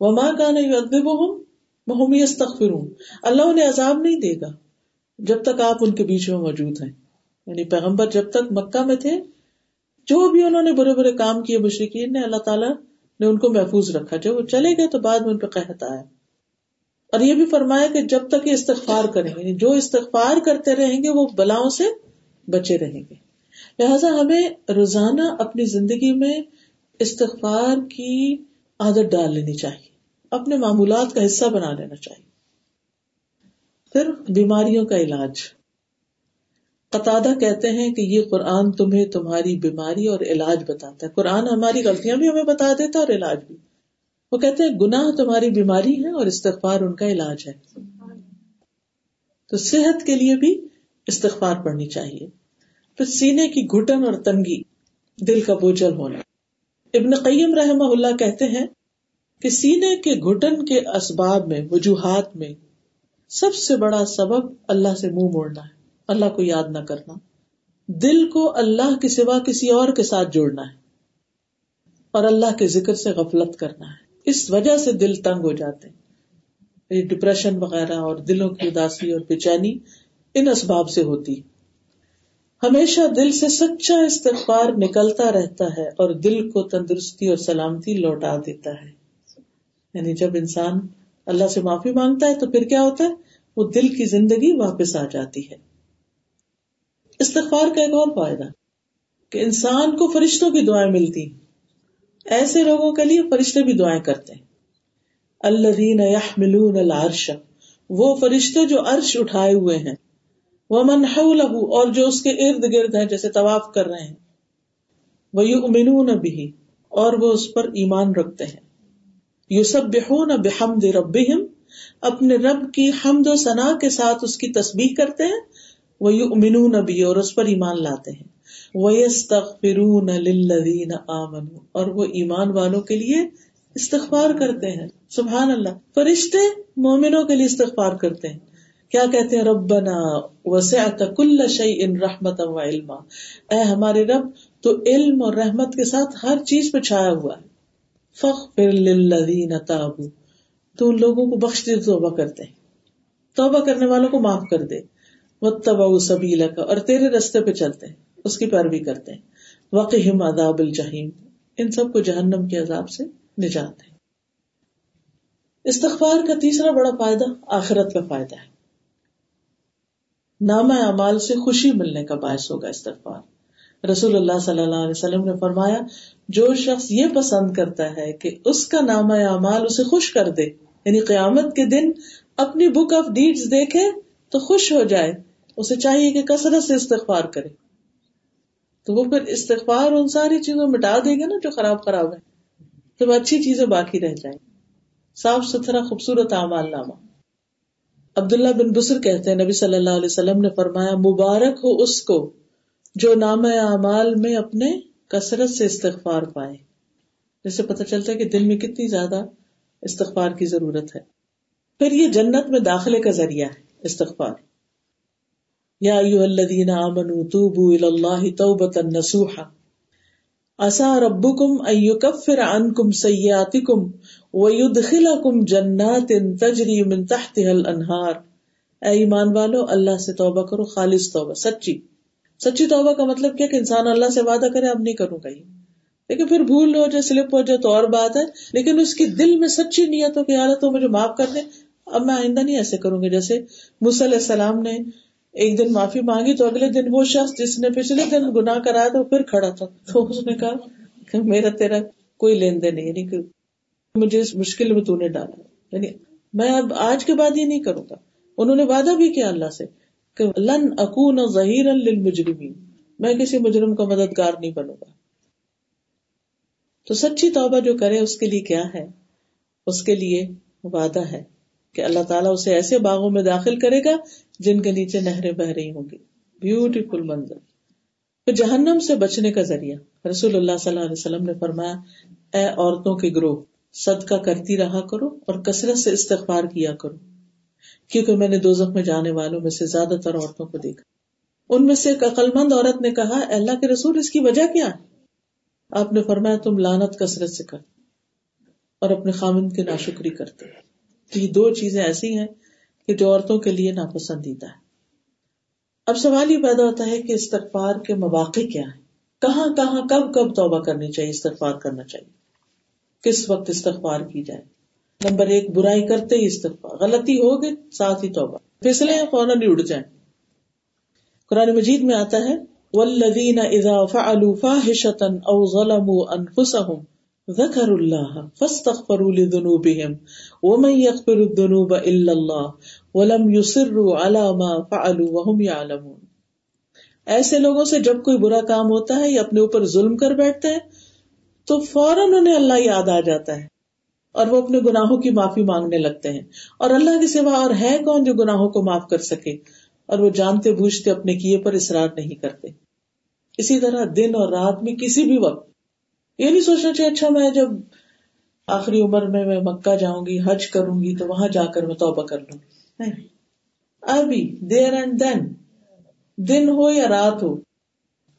وہ ماں کان وہ یستغفرون اللہ انہیں عذاب نہیں دے گا جب تک آپ ان کے بیچ میں موجود ہیں۔ یعنی پیغمبر جب تک مکہ میں تھے، جو بھی انہوں نے برے برے کام کیے مشرقین نے، اللہ تعالیٰ نے ان کو محفوظ رکھا۔ جب وہ چلے گئے تو بعد میں ان پہ قحط آیا۔ اور یہ بھی فرمایا کہ جب تک یہ استغفار کریں گے یعنی جو استغفار کرتے رہیں گے، وہ بلاؤں سے بچے رہیں گے۔ لہذا ہمیں روزانہ اپنی زندگی میں استغفار کی عادت ڈال لینی چاہیے۔ اپنے معمولات کا حصہ بنا لینا چاہیے۔ پھر بیماریوں کا علاج۔ قطع کہتے ہیں کہ یہ قرآن تمہیں تمہاری بیماری اور علاج بتاتا ہے۔ قرآن ہماری غلطیاں بھی ہمیں بتا دیتا ہے اور علاج بھی۔ وہ کہتے ہیں، گناہ تمہاری بیماری ہے اور استغفار ان کا علاج ہے۔ تو صحت کے لیے بھی استغفار پڑھنی چاہیے۔ پھر سینے کی گھٹن اور تنگی، دل کا بوجھل ہونا۔ ابن قیم رحمہ اللہ کہتے ہیں کہ سینے کے گھٹن کے اسباب میں، وجوہات میں سب سے بڑا سبب اللہ سے منہ موڑنا ہے۔ اللہ کو یاد نہ کرنا۔ دل کو اللہ کے سوا کسی اور کے ساتھ جوڑنا ہے۔ اور اللہ کے ذکر سے غفلت کرنا ہے۔ اس وجہ سے دل تنگ ہو جاتے ہیں۔ ڈپریشن وغیرہ اور دلوں کی اداسی اور بے چینی ان اسباب سے ہوتی ہمیشہ دل سے سچا استغفار نکلتا رہتا ہے اور دل کو تندرستی اور سلامتی لوٹا دیتا ہے۔ یعنی جب انسان اللہ سے معافی مانگتا ہے تو پھر کیا ہوتا ہے؟ وہ دل کی زندگی واپس آ جاتی ہے۔ استغفار کا ایک اور فائدہ کہ انسان کو فرشتوں کی دعائیں ملتی ایسے لوگوں کے لیے فرشتے بھی دعائیں کرتے ہیں۔ اللہ ملون العرش، وہ فرشتے جو عرش اٹھائے ہوئے ہیں۔ وہ من لہو اور جو اس کے ارد گرد ہیں، جیسے طواف کر رہے ہیں۔ وہ یو امین بھی اور وہ اس پر ایمان رکھتے ہیں۔ یو سب بحمد ربہم، اپنے رب کی حمد و ثنا کے ساتھ اس کی تسبیح کرتے ہیں۔ وہ یو امین اور اس پر ایمان لاتے ہیں۔ وہ فرون للذین آمنوا۔ اور وہ ایمان والوں کے لیے استغفار کرتے ہیں۔ سبحان اللہ۔ فرشتے مومنوں کے لیے استغفار کرتے ہیں۔ کیا کہتے ہیں؟ ربنا وسعت کل شعی ان رحمت و علما۔ اے ہمارے رب، تو علم اور رحمت کے ساتھ ہر چیز پہ چھایا ہوا ہے۔ فخ پھر تابو۔ تو ان لوگوں کو بخش دے، توبہ کرتے ہیں۔ توبہ کرنے والوں کو معاف کر دے۔ وہ تبا اور تیرے رستے پہ چلتے ہیں۔ اس کی پیروی کرتے ہیں۔ وقم عذاب الجحیم ان سب کو جہنم کے عذاب سے نجات ہے استغفار کا تیسرا بڑا فائدہ آخرت کا فائدہ ہے۔ نام اعمال سے خوشی ملنے کا باعث ہوگا استغفار۔ رسول اللہ صلی اللہ علیہ وسلم نے فرمایا، جو شخص یہ پسند کرتا ہے کہ اس کا نام اعمال اسے خوش کر دے یعنی قیامت کے دن اپنی بک آف ڈیڈز دیکھے تو خوش ہو جائے، اسے چاہیے کہ کثرت سے استغفار کرے۔ تو وہ پھر استغفار ان ساری چیزوں مٹا دے گا نا جو خراب خراب ہے تو اچھی چیزیں باقی رہ جائیں۔ صاف ستھرا خوبصورت اعمال نامہ۔ عبداللہ بن بسر کہتے ہیں، نبی صلی اللہ علیہ وسلم نے فرمایا، مبارک ہو اس کو جو نام اعمال میں اپنے کثرت سے استغفار پائے۔ جسے پتہ چلتا ہے کہ دل میں کتنی زیادہ استغفار کی ضرورت ہے۔ پھر یہ جنت میں داخلے کا ذریعہ ہے، استغفار۔ یا ایوہ الذین آمنوا توبوا الاللہ توبتا نسوحا اسا ربکم ان یکفر عنکم سیئاتکم وَيُدْخِلَكُمْ جَنَّاتٍ تَجْرِي مِن تَحْتِهَا الْأَنْهَارِ اے ایمان والو، اللہ سے توبہ کرو، خالص توبہ، سچی. سچی توبہ کا مطلب کیا کہ انسان اللہ سے وعدہ کرے اب نہیں کروں گا لیکن پھر بھول ہو جائے سلپ ہو جائے تو اور بات ہے. لیکن اس کی دل میں سچی نیت ہو کہ یار تو مجھے معاف کر دے اب میں آئندہ نہیں ایسے کروں گی، جیسے علیہ السلام نے ایک دن معافی مانگی تو اگلے دن وہ شخص جس نے پچھلے دن گناہ کرایا تو پھر کھڑا تھا۔ تو اس نے کہا کہ میرا تیرا کوئی لین دین نہیں یعنی مجھے اس مشکل میں تو نے ڈالا۔ یعنی میں اب آج کے بعد یہ نہیں کروں گا۔ انہوں نے وعدہ بھی کیا اللہ سے کہ لن اکون ظہیر للمجرمین۔ میں کسی مجرم کا مددگار نہیں بنوں گا۔ تو سچی توبہ جو کرے، اس کے لیے کیا ہے؟ اس کے لیے وعدہ ہے۔ کہ اللہ تعالیٰ اسے ایسے باغوں میں داخل کرے گا جن کے نیچے نہریں بہ رہی ہوں گی۔ بیوٹیفل منظر۔ پھر جہنم سے بچنے کا ذریعہ۔ رسول اللہ صلی اللہ علیہ وسلم نے فرمایا، اے عورتوں کے گروہ، صدقہ کرتی رہا کرو اور کثرت سے استغفار کیا کرو۔ کیونکہ میں نے دو میں جانے والوں میں سے زیادہ تر عورتوں کو دیکھا۔ ان میں سے ایک عقل مند عورت نے کہا اللہ کے رسول، اس کی وجہ کیا؟ ہے آپ نے فرمایا، تم لانت کثرت سے کر اور اپنے خامن کی ناشکری کرتے۔ تو یہ دو چیزیں ایسی ہیں کہ جو عورتوں کے لیے ناپسندیدہ ہے اب سوال یہ پیدا ہوتا ہے کہ استغفار کے مواقع کیا ہے کہاں کہاں کب کب توبہ کرنی چاہیے، استغفار کرنا چاہیے؟ کس وقت استغفار کی جائے؟ نمبر ایک، برائی کرتے ہی استغفار، غلطی ہوگی ساتھ ہی توبہ۔ پھسلے فوراً اڑ جائیں۔ قرآن مجید میں آتا ہے والذین اذا فعلوا فاحشة او ظلموا انفسهم ذکر اللہ فاستغفروا لذنوبهم ومن يغفر الذنوب الا اللہ ولم يصروا على ما فعلوا وهم يعلمون ایسے لوگوں سے جب کوئی برا کام ہوتا ہے یا اپنے اوپر ظلم کر بیٹھتے ہیں، تو فوراً انہیں اللہ یاد آ جاتا ہے اور وہ اپنے گناہوں کی معافی مانگنے لگتے ہیں۔ اور اللہ کے سوا اور ہے کون جو گناہوں کو معاف کر سکے؟ اور وہ جانتے بوجھتے اپنے کیے پر اصرار نہیں کرتے۔ اسی طرح دن اور رات میں کسی بھی وقت یہ نہیں سوچنا چاہیے اچھا میں جب آخری عمر میں میں مکہ جاؤں گی، حج کروں گی، تو وہاں جا کر میں توبہ کر لوں۔ گی ابھی دیر اینڈ دین دن ہو یا رات ہو،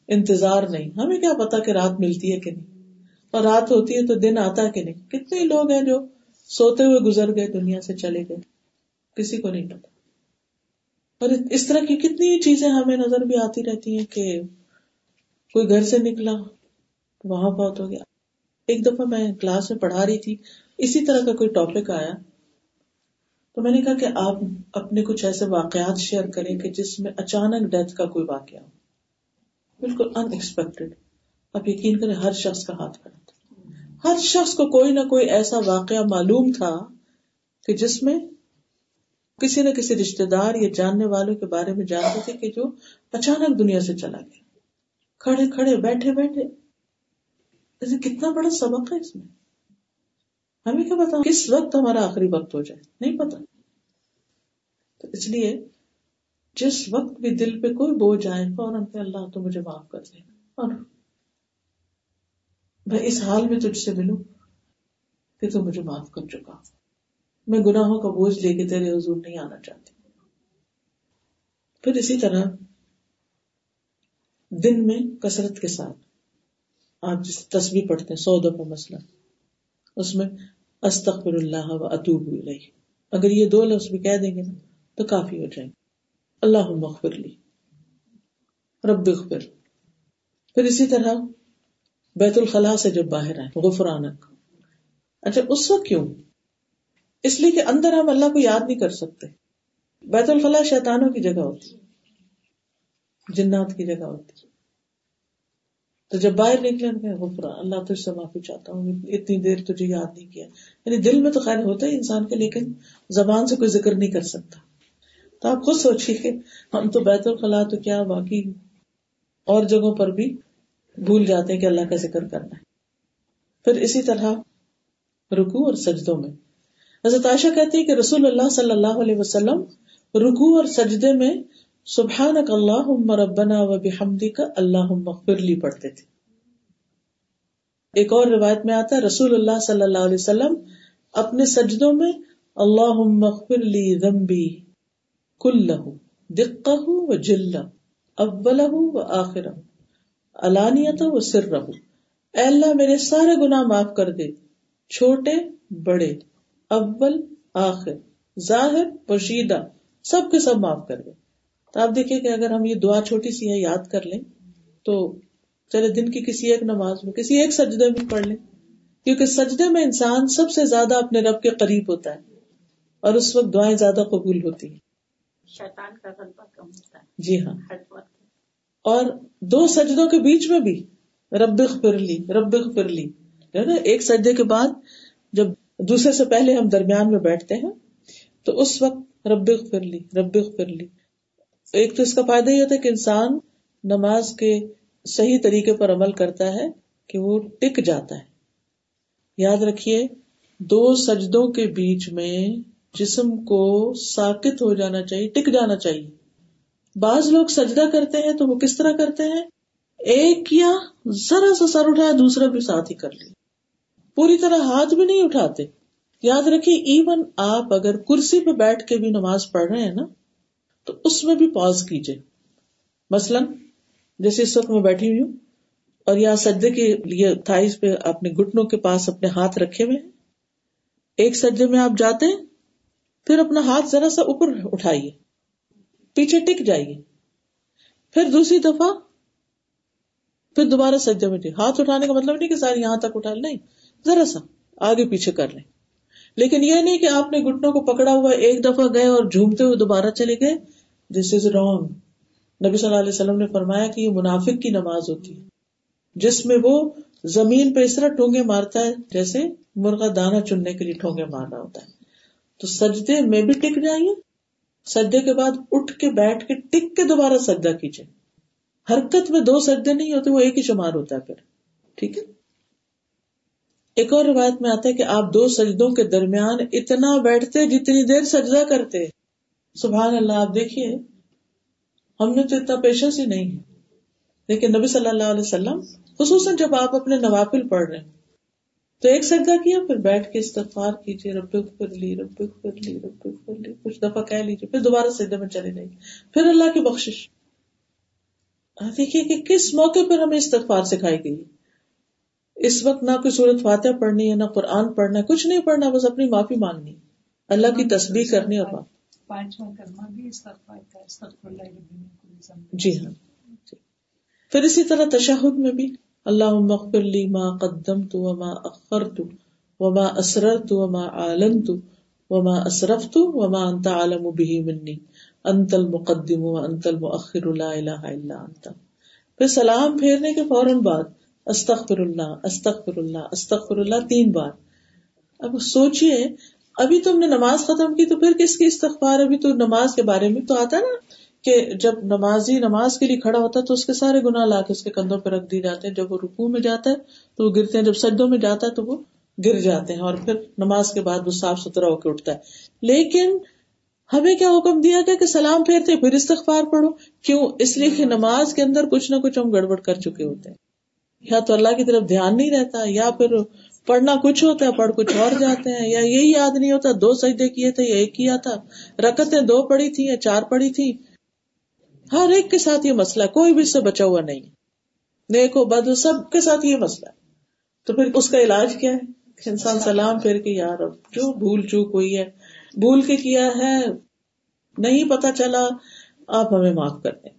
انتظار نہیں۔ ہمیں کیا پتا کہ رات ملتی ہے کہ نہیں۔ اور رات ہوتی ہے تو دن آتا کہ نہیں۔ کتنے لوگ ہیں جو سوتے ہوئے گزر گئے، دنیا سے چلے گئے۔ کسی کو نہیں پتا۔ اور اس طرح کی کتنی چیزیں ہمیں نظر بھی آتی رہتی ہیں کہ کوئی گھر سے نکلا وہاں بہت ہو گیا۔ ایک دفعہ میں کلاس میں پڑھا رہی تھی، اسی طرح کا کوئی ٹاپک آیا۔ تو میں نے کہا کہ آپ اپنے کچھ ایسے واقعات شیئر کریں کہ جس میں اچانک ڈیتھ کا کوئی واقعہ ہو۔ بالکل ان ایکسپیکٹڈ آپ یقین کریں، ہر شخص کا ہاتھ کھڑا تھا۔ ہر شخص کو کوئی نہ کوئی ایسا واقعہ معلوم تھا کہ جس میں کسی نہ کسی رشتے دار یا جاننے والوں کے بارے میں جانتے تھے کہ جو اچانک دنیا سے چلا گیا۔ کھڑے کھڑے بیٹھے بیٹھے۔ کتنا بڑا سبق ہے اس میں۔ ہمیں کیا پتا کس وقت ہمارا آخری وقت ہو جائے، نہیں پتا۔ تو اس لیے جس وقت بھی دل پہ کوئی بوجھ آئے، فوراً پہ اللہ تو مجھے معاف کر دے۔ اور میں اس حال میں تجھ سے ملوں کہ تو مجھے معاف کر چکا۔ میں گناہوں کا بوجھ لے کے تیرے حضور نہیں آنا چاہتی۔ پھر اسی طرح دن میں کثرت کے ساتھ۔ آپ جس تصویر پڑھتے ہیں، سو دفعہ مسئلہ۔ اس میں، استغفر اللہ و اطوب الیہ۔ اگر یہ دو لفظ بھی کہہ دیں گے نا، تو کافی ہو جائیں گے۔ اللہ مغفر لی۔ رب اغفر۔ پھر اسی طرح بیت الخلاء سے جب باہر آئے، غفرانک۔ اچھا اس وقت کیوں؟ اس لیے کہ اندر ہم اللہ کو یاد نہیں کر سکتے۔ بیت الخلاء شیطانوں کی جگہ ہوتی جنات کی جگہ ہوتی تو جب باہر نکلے غفران اللہ تجھ سے معافی چاہتا ہوں، اتنی دیر تجھے یاد نہیں کیا۔ یعنی دل میں تو خیر ہوتا ہے انسان کے، لیکن زبان سے کوئی ذکر نہیں کر سکتا۔ تو آپ خود سوچیے کہ ہم تو بیت الخلاء تو کیا باقی اور جگہوں پر بھی بھول جاتے ہیں کہ اللہ کا ذکر کرنا ہے۔ پھر اسی طرح رکو اور سجدوں میں۔ حضرت عائشہ کہتی ہے کہ رسول اللہ صلی اللہ علیہ وسلم رکو اور سجدے میں سبحان اللہ ربنا و بحمدی کا اللہ لی پڑھتے تھے۔ ایک اور روایت میں آتا ہے، رسول اللہ صلی اللہ علیہ وسلم اپنے سجدوں میں اللہ مغفر لی ذنبی کل دقہ و جل اول و آخر علانیت و سر رہو اے اللہ، میرے سارے گناہ معاف کر دے، چھوٹے، بڑے، اول، آخر، ظاہر، پوشیدہ، سب کے سب معاف کر دے۔ تو آپ دیکھیں کہ اگر ہم یہ دعا چھوٹی سی ہے یاد کر لیں تو چلے دن کی کسی ایک نماز میں کسی ایک سجدے میں پڑھ لیں۔ کیونکہ سجدے میں انسان سب سے زیادہ اپنے رب کے قریب ہوتا ہے اور اس وقت دعائیں زیادہ قبول ہوتی ہیں۔ شیطان کا غلبہ کم ہوتا ہے۔ جی ہاں۔ اور دو سجدوں کے بیچ میں بھی رب فرلی رب فرلی نا ایک سجدے کے بعد جب دوسرے سے پہلے ہم درمیان میں بیٹھتے ہیں تو اس وقت رب فرلی رب فرلی ایک تو اس کا فائدہ یہ ہوتا ہے کہ انسان نماز کے صحیح طریقے پر عمل کرتا ہے کہ وہ ٹک جاتا ہے۔ یاد رکھیے، دو سجدوں کے بیچ میں جسم کو ساکت ہو جانا چاہیے، ٹک جانا چاہیے۔ بعض لوگ سجدہ کرتے ہیں تو وہ کس طرح کرتے ہیں؟ ایک کیا ذرا سا سر اٹھایا دوسرا بھی ساتھ ہی کر لیا پوری طرح ہاتھ بھی نہیں اٹھاتے۔ یاد رکھیے، ایون آپ اگر کرسی پہ بیٹھ کے بھی نماز پڑھ رہے ہیں نا تو اس میں بھی پاز کیجیے مثلاً، جیسے اس وقت میں بیٹھی ہوئی ہوں، اور یا سجدے کے لیے تھائز پہ اپنے گٹنوں کے پاس اپنے ہاتھ رکھے ہوئے ہیں۔ ایک سجدے میں آپ جاتے ہیں، پھر اپنا ہاتھ ذرا سا اوپر اٹھائیے، پیچھے ٹک جائیے۔ پھر دوسری دفعہ، پھر دوبارہ سجدے میں ہاتھ اٹھانے کا مطلب نہیں کہ سارے یہاں تک اٹھا نہیں، ذرا سا آگے پیچھے کر لیں۔ لیکن یہ نہیں کہ آپ نے گٹنوں کو پکڑا ہوا ایک دفعہ گئے اور جھومتے ہوئے دوبارہ چلے گئے۔ دس از رانگ نبی صلی اللہ علیہ وسلم نے فرمایا کہ یہ منافق کی نماز ہوتی ہے۔ جس میں وہ زمین پہ اس طرح ٹونگے مارتا ہے، جیسے مرغا دانا چننے کے لیے ٹونگے مار رہا ہوتا ہے۔ تو سجدے میں بھی ٹک جائیے۔ سجدے کے بعد اٹھ کے بیٹھ کے ٹک کے دوبارہ سجدہ کیجیے۔ حرکت میں دو سجدے نہیں ہوتے، وہ ایک ہی شمار ہوتا ہے پھر۔ ٹھیک ہے؟ ایک اور روایت میں آتا ہے کہ آپ دو سجدوں کے درمیان اتنا بیٹھتے جتنی دیر سجدہ کرتے۔ سبحان اللہ آپ دیکھیے ہم نے تو اتنا پیشنس ہی نہیں ہے۔ لیکن نبی صلی اللہ علیہ وسلم خصوصاً جب آپ اپنے نوافل پڑھ رہے ہیں تو ایک سجدہ کیا پھر بیٹھ کے استغفار کیجیے رب کر لی رب کر لی رب کر لی کچھ دفعہ کہہ لیجیے پھر دوبارہ سجدے میں چلے جائیے۔ پھر اللہ کی بخش دیکھیے کہ کس موقع پر ہمیں استغفار سکھائی گئی۔ اس وقت نہ کوئی صورت فاتح پڑھنی ہے نہ قرآن پڑھنا ہے کچھ نہیں پڑھنا بس اپنی معافی مانگنی اللہ کی تصویر کرنی اور پانچواں کرنا بھی استغفار کا استغفر اللہ جی ہاں جی۔ پھر اسی طرح تشہد میں بھی اللہ مغفر لی ما قدمت وما اخرت وما اسررت وما اعلنت وما اسرفت وما انت عالم به مني انت المقدم وانت المؤخر، لا الہ الا انت۔ پھر سلام پھیرنے کے فوراً بعد، استغفر اللہ استغفر اللہ استغفر اللہ تین بار۔ اب سوچئے ابھی تم نے نماز ختم کی تو پھر کس کی استغفار ابھی تو نماز کے بارے میں تو آتا نا کہ جب نمازی نماز کے لیے کھڑا ہوتا ہے تو اس کے سارے گنا لا کے اس کے کندھوں پہ رکھ دی جاتے ہیں۔ جب وہ رکو میں جاتا ہے تو وہ گرتے ہیں۔ جب سجدوں میں جاتا ہے تو وہ گر جاتے ہیں اور پھر نماز کے بعد وہ صاف ستھرا ہو کے اٹھتا ہے۔ لیکن ہمیں کیا حکم دیا گیا کہ سلام پھیرتے پھر استغفار پڑھو۔ کیوں؟ اس لیے کہ نماز کے اندر کچھ نہ کچھ ہم گڑبڑ کر چکے ہوتے ہیں۔ یا تو اللہ کی طرف دھیان نہیں رہتا یا پھر پڑھنا کچھ ہوتا ہے، پڑھ کچھ اور جاتے ہیں۔ یا یہی یاد نہیں ہوتا، دو سجدے کیے تھے، یا ایک کیا تھا۔ رکتیں دو پڑی تھی یا چار پڑی تھی۔ ہر ایک کے ساتھ یہ مسئلہ ہے، کوئی بھی اس سے بچا ہوا نہیں۔ نیک ہو بد ہو سب کے ساتھ یہ مسئلہ ہے۔ تو پھر اس کا علاج کیا ہے؟ انسان سلام پھر کے یار جو بھول چوک ہوئی ہے۔ بھول کے کیا ہے؟ نہیں پتا چلا، آپ ہمیں معاف کر دیں۔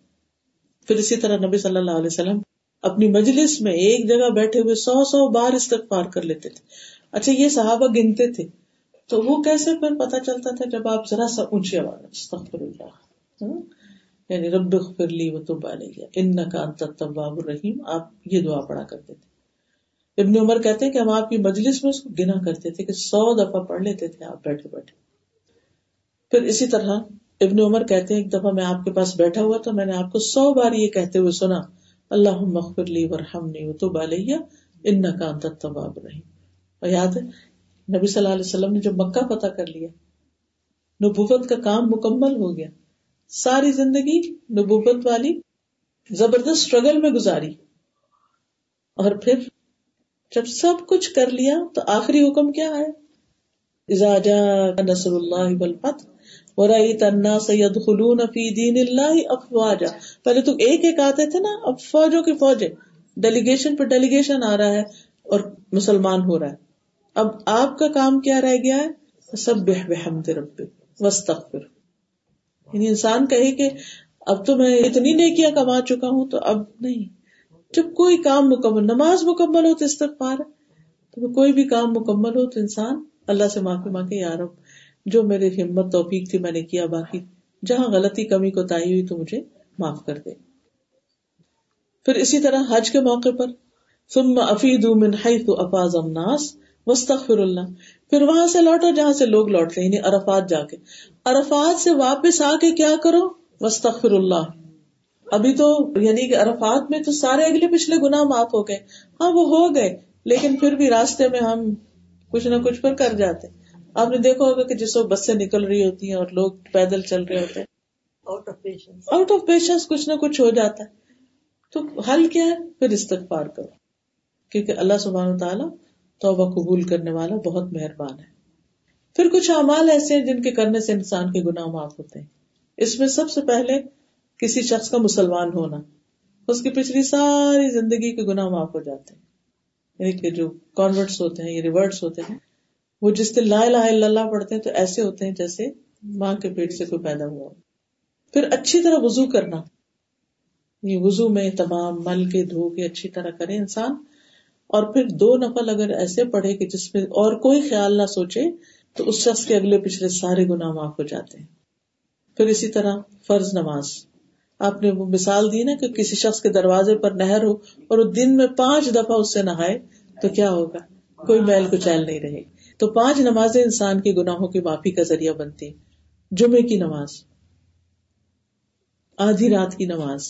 پھر اسی طرح نبی صلی اللہ علیہ وسلم اپنی مجلس میں ایک جگہ بیٹھے ہوئے سو سو بار استغفار کر لیتے تھے۔ اچھا یہ صحابہ گنتے تھے۔ تو وہ کیسے پھر پتا چلتا تھا جب آپ ذرا سا اونچی آواز استغفر اللہ۔ ہاں؟ یعنی رب خفر لی و تب علیہ ان کا انت الرحیم۔ آپ یہ دعا پڑھا کرتے تھے۔ ابن عمر کہتے ہیں کہ ہم آپ کی مجلس میں اس کو گنا کرتے تھے کہ سو دفعہ پڑھ لیتے تھے آپ بیٹھے بیٹھے۔ پھر اسی طرح ابن عمر کہتے ہیں، ایک دفعہ میں آپ کے پاس بیٹھا ہوا تو میں نے آپ کو سو بار یہ کہتے ہوئے سنا۔ اللہ مغفر لی ورحمنی و تب علیہ ان کا انت التواب الرحیم۔ اور یاد ہے، نبی صلی اللہ علیہ وسلم نے جب مکہ پتہ کر لیا، نبوت کا کام مکمل ہو گیا۔ ساری زندگی نبوت والی زبردست اسٹرگل میں گزاری۔ اور پھر جب سب کچھ کر لیا تو آخری حکم کیا ہے؟ نصر اللہ دین اللہ افواجا۔ پہلے تو ایک ایک آتے تھے نا، اب فوجوں کی فوجیں ڈیلیگیشن پہ ڈیلیگیشن آ رہا ہے اور مسلمان ہو رہا ہے۔ اب آپ کا کام کیا رہ گیا ہے؟ سب بحمد رب وسطر یعنی انسان کہے کہ اب تو میں اتنی نیکیاں کما چکا ہوں تو اب نہیں۔ جب کوئی کام مکمل، نماز مکمل ہو تو استغفار ہے۔ تو کوئی بھی کام مکمل ہو تو انسان اللہ سے معافی مانگے یار جو میرے ہمت توفیق تھی میں نے کیا باقی۔ جہاں غلطی کمی کو تائی ہوئی تو مجھے معاف کر دے۔ پھر اسی طرح حج کے موقع پر۔ ثم افید من حیث افاظ الناس وسطر اللہ۔ پھر وہاں سے لوٹو جہاں سے لوگ لوٹتے یعنی ارفات جا کے۔ ارفات سے واپس آ کے کیا کرو؟ وسطر اللہ۔ ابھی تو یعنی کہ ارفات میں تو سارے اگلے پچھلے گنا معاف ہو گئے۔ ہاں وہ ہو گئے، لیکن پھر بھی راستے میں ہم کچھ نہ کچھ پر کر جاتے۔ آپ نے دیکھا ہوگا کہ جس وقت بسیں نکل رہی ہوتی ہیں اور لوگ پیدل چل رہے ہوتے آؤٹ آف پیشنس کچھ نہ کچھ ہو جاتا ہے۔ تو حل کیا ہے؟ پھر استغفار کرو۔ کیونکہ اللہ سبحانہ تعالیٰ توبہ قبول کرنے والا بہت مہربان ہے۔ پھر کچھ اعمال ایسے ہیں جن کے کرنے سے انسان کے گناہ معاف ہوتے ہیں۔ اس میں سب سے پہلے کسی شخص کا مسلمان ہونا۔ اس کی پچھلی ساری زندگی کے گناہ معاف ہو جاتے ہیں۔ یعنی کہ جو کانورٹس ہوتے ہیں یا ریورٹس ہوتے ہیں۔ وہ جس دن لا الہ الا اللہ پڑھتے ہیں تو ایسے ہوتے ہیں جیسے ماں کے پیٹ سے کوئی پیدا ہوا۔ پھر اچھی طرح وضو کرنا۔ یہ وضو میں تمام مل کے دھو کے اچھی طرح کرے انسان۔ اور پھر دو نفل اگر ایسے پڑھے کہ جس میں اور کوئی خیال نہ سوچے تو اس شخص کے اگلے پچھلے سارے گنا معاف ہو جاتے ہیں۔ پھر اسی طرح فرض نماز۔ آپ نے وہ مثال دی نا کہ کسی شخص کے دروازے پر نہر ہو اور وہ دن میں پانچ دفعہ اس سے نہائے تو کیا ہوگا؟ کوئی میل کچیل نہیں رہے تو پانچ نمازیں انسان کے گناہوں کی معافی کا ذریعہ بنتی۔ جمعے کی نماز، آدھی رات کی نماز،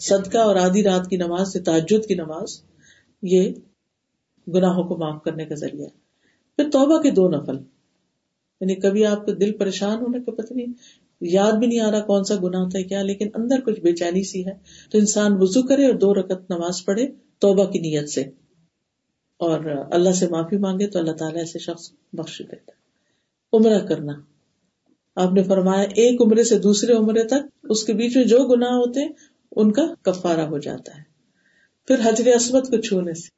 صدقہ اور آدھی رات کی نماز سے تعجد کی نماز، یہ گناہوں کو معاف کرنے کا ذریعہ پھر توبہ کے دو نفل یعنی کبھی آپ کو دل پریشان ہونے کا پتہ نہیں، یاد بھی نہیں آ رہا کون سا گنا ہوتا ہے کیا، لیکن اندر کچھ بے چینی سی ہے۔ تو انسان وزو کرے اور دو رکت نماز پڑھے توبہ کی نیت سے۔ اور اللہ سے معافی مانگے تو اللہ تعالیٰ ایسے شخص بخش دیتا عمرہ کرنا۔ آپ نے فرمایا ایک عمرے سے دوسرے عمرے تک اس کے بیچ میں جو گناہ ہوتے ہیں ان کا کفارہ ہو جاتا ہے۔ پھر حجر اسمت کو چھونے سے،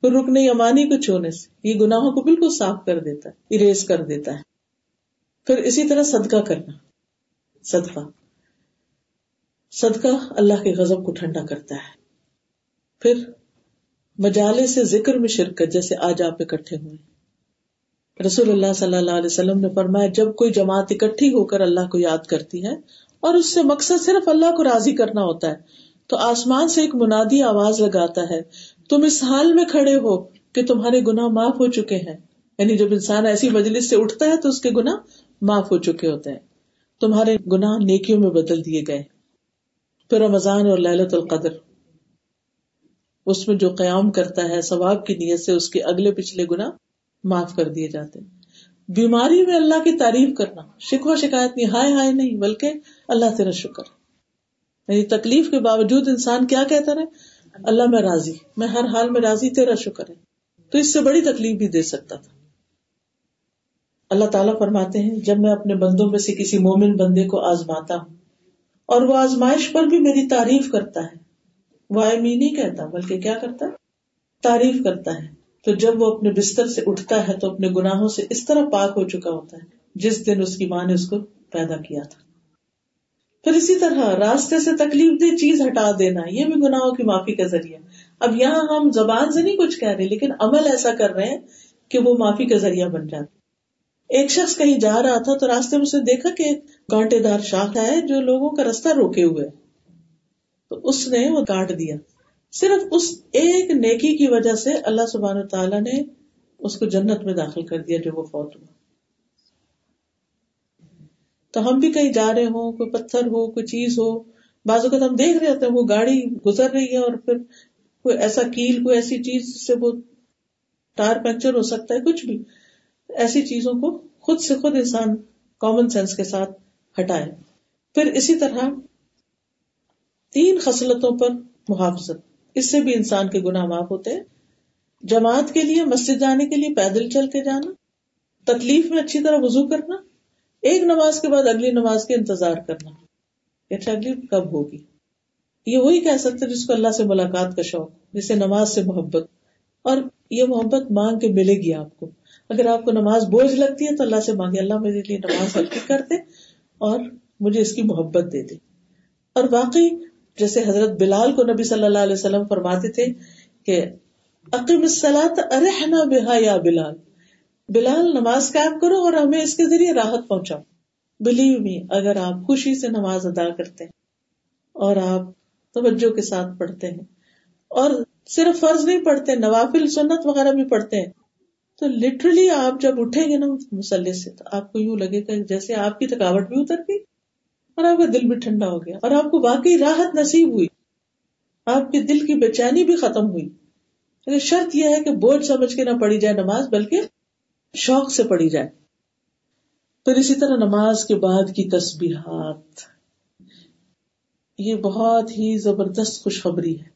پھر رکن یمانی کو چھونے سے، یہ گناہوں کو بالکل صاف کر دیتا ہے، اریز کر دیتا ہے۔ پھر اسی طرح صدقہ کرنا۔ صدقہ۔ صدقہ اللہ کے غضب کو ٹھنڈا کرتا ہے۔ پھر مجالے سے ذکر میں شرکت جیسے آج آپ اکٹھے ہوئے رسول اللہ صلی اللہ علیہ وسلم نے فرمایا، جب کوئی جماعت اکٹھی ہو کر اللہ کو یاد کرتی ہے، اور اس سے مقصد صرف اللہ کو راضی کرنا ہوتا ہے، تو آسمان سے ایک منادی آواز لگاتا ہے، تم اس حال میں کھڑے ہو کہ تمہارے گنا معاف ہو چکے ہیں۔ یعنی جب انسان ایسی مجلس سے اٹھتا ہے تو اس کے گنا معاف ہو چکے ہوتے ہیں۔ تمہارے گناہ نیکیوں میں بدل دیے گئے پھر رمضان اور للت القدر۔ اس میں جو قیام کرتا ہے، ثواب کی نیت سے اس کے اگلے پچھلے گنا معاف کر دیے جاتے ہیں۔ بیماری میں اللہ کی تعریف کرنا شکو شکایت نہیں، ہائے ہائے نہیں، بلکہ اللہ تیرا شکر۔ یعنی تکلیف کے باوجود انسان کیا کہتا رہے اللہ میں راضی، میں ہر حال میں راضی، تیرا شکر ہے۔ تو اس سے بڑی تکلیف بھی دے سکتا تھا۔ اللہ تعالیٰ فرماتے ہیں، جب میں اپنے بندوں میں سے کسی مومن بندے کو آزماتا ہوں، اور وہ آزمائش پر بھی میری تعریف کرتا ہے وہ آئمی نہیں کہتا، بلکہ کیا کرتا ہے؟ تعریف کرتا ہے۔ تو جب وہ اپنے بستر سے اٹھتا ہے تو اپنے گناہوں سے اس طرح پاک ہو چکا ہوتا ہے، جس دن اس کی ماں نے اس کو پیدا کیا تھا۔ پھر اسی طرح راستے سے تکلیف دہ چیز ہٹا دینا، یہ بھی گناہوں کی معافی کا ذریعہ۔ اب یہاں ہم زبان سے نہیں کچھ کہہ رہے، لیکن عمل ایسا کر رہے ہیں کہ وہ معافی کا ذریعہ بن جاتا ایک شخص کہیں جا رہا تھا تو راستے میں اسے دیکھا کہ کانٹے دار شاخ ہے جو لوگوں کا رستہ روکے ہوئے تو اس نے وہ کاٹ دیا۔ صرف اس ایک نیکی کی وجہ سے اللہ سبحانہ تعالیٰ نے اس کو جنت میں داخل کر دیا جو وہ فوت ہوا۔ تو ہم بھی کہیں جا رہے ہوں، کوئی پتھر ہو، کوئی چیز ہو، بعض اوقات ہم دیکھ رہے ہوتے ہیں، وہ گاڑی گزر رہی ہے اور پھر کوئی ایسا کیل، کوئی ایسی چیز سے وہ ٹائر پنکچر ہو سکتا ہے، کچھ بھی۔ ایسی چیزوں کو خود سے خود انسان کامن سینس کے ساتھ ہٹائے۔ پھر اسی طرح تین خصلتوں پر محافظت۔ اس سے بھی انسان کے گناہ معاف ہوتے ہیں۔ جماعت کے لیے، مسجد جانے کے لیے پیدل چل کے جانا، تکلیف میں اچھی طرح وضو کرنا، ایک نماز کے بعد اگلی نماز کے انتظار کرنا۔ اچھا اگلی کب ہوگی؟ یہ وہی کہہ سکتے جس کو اللہ سے ملاقات کا شوق، جسے نماز سے محبت۔ اور یہ محبت مانگ کے ملے گی آپ کو۔ اگر آپ کو نماز بوجھ لگتی ہے تو اللہ سے مانگے، اللہ میرے لیے نماز ہلکی کر دے اور مجھے اس کی محبت دے دے۔ اور واقعی جیسے حضرت بلال کو نبی صلی اللہ علیہ وسلم فرماتے تھے کہ عقیم ارحنا بحا یا بلال۔ بلال، نماز قائم کرو اور ہمیں اس کے ذریعے راحت پہنچاؤ۔ بلیو می اگر آپ خوشی سے نماز ادا کرتے ہیں اور آپ توجہ کے ساتھ پڑھتے ہیں اور صرف فرض نہیں پڑھتے، نوافل، سنت وغیرہ بھی پڑھتے ہیں، تو لٹرلی آپ جب اٹھیں گے نا مسلح سے، تو آپ کو یوں لگے گا جیسے آپ کی تھکاوٹ بھی اتر گئی۔ اور آپ کا دل بھی ٹھنڈا ہو گیا اور آپ کو واقعی راحت نصیب ہوئی۔ آپ کے دل کی بے چینی بھی ختم ہوئی۔ شرط یہ ہے کہ بوجھ سمجھ کے نہ پڑی جائے نماز، بلکہ شوق سے پڑھی جائے۔ پھر اسی طرح نماز کے بعد کی تسبیحات۔ یہ بہت ہی زبردست خوشخبری ہے۔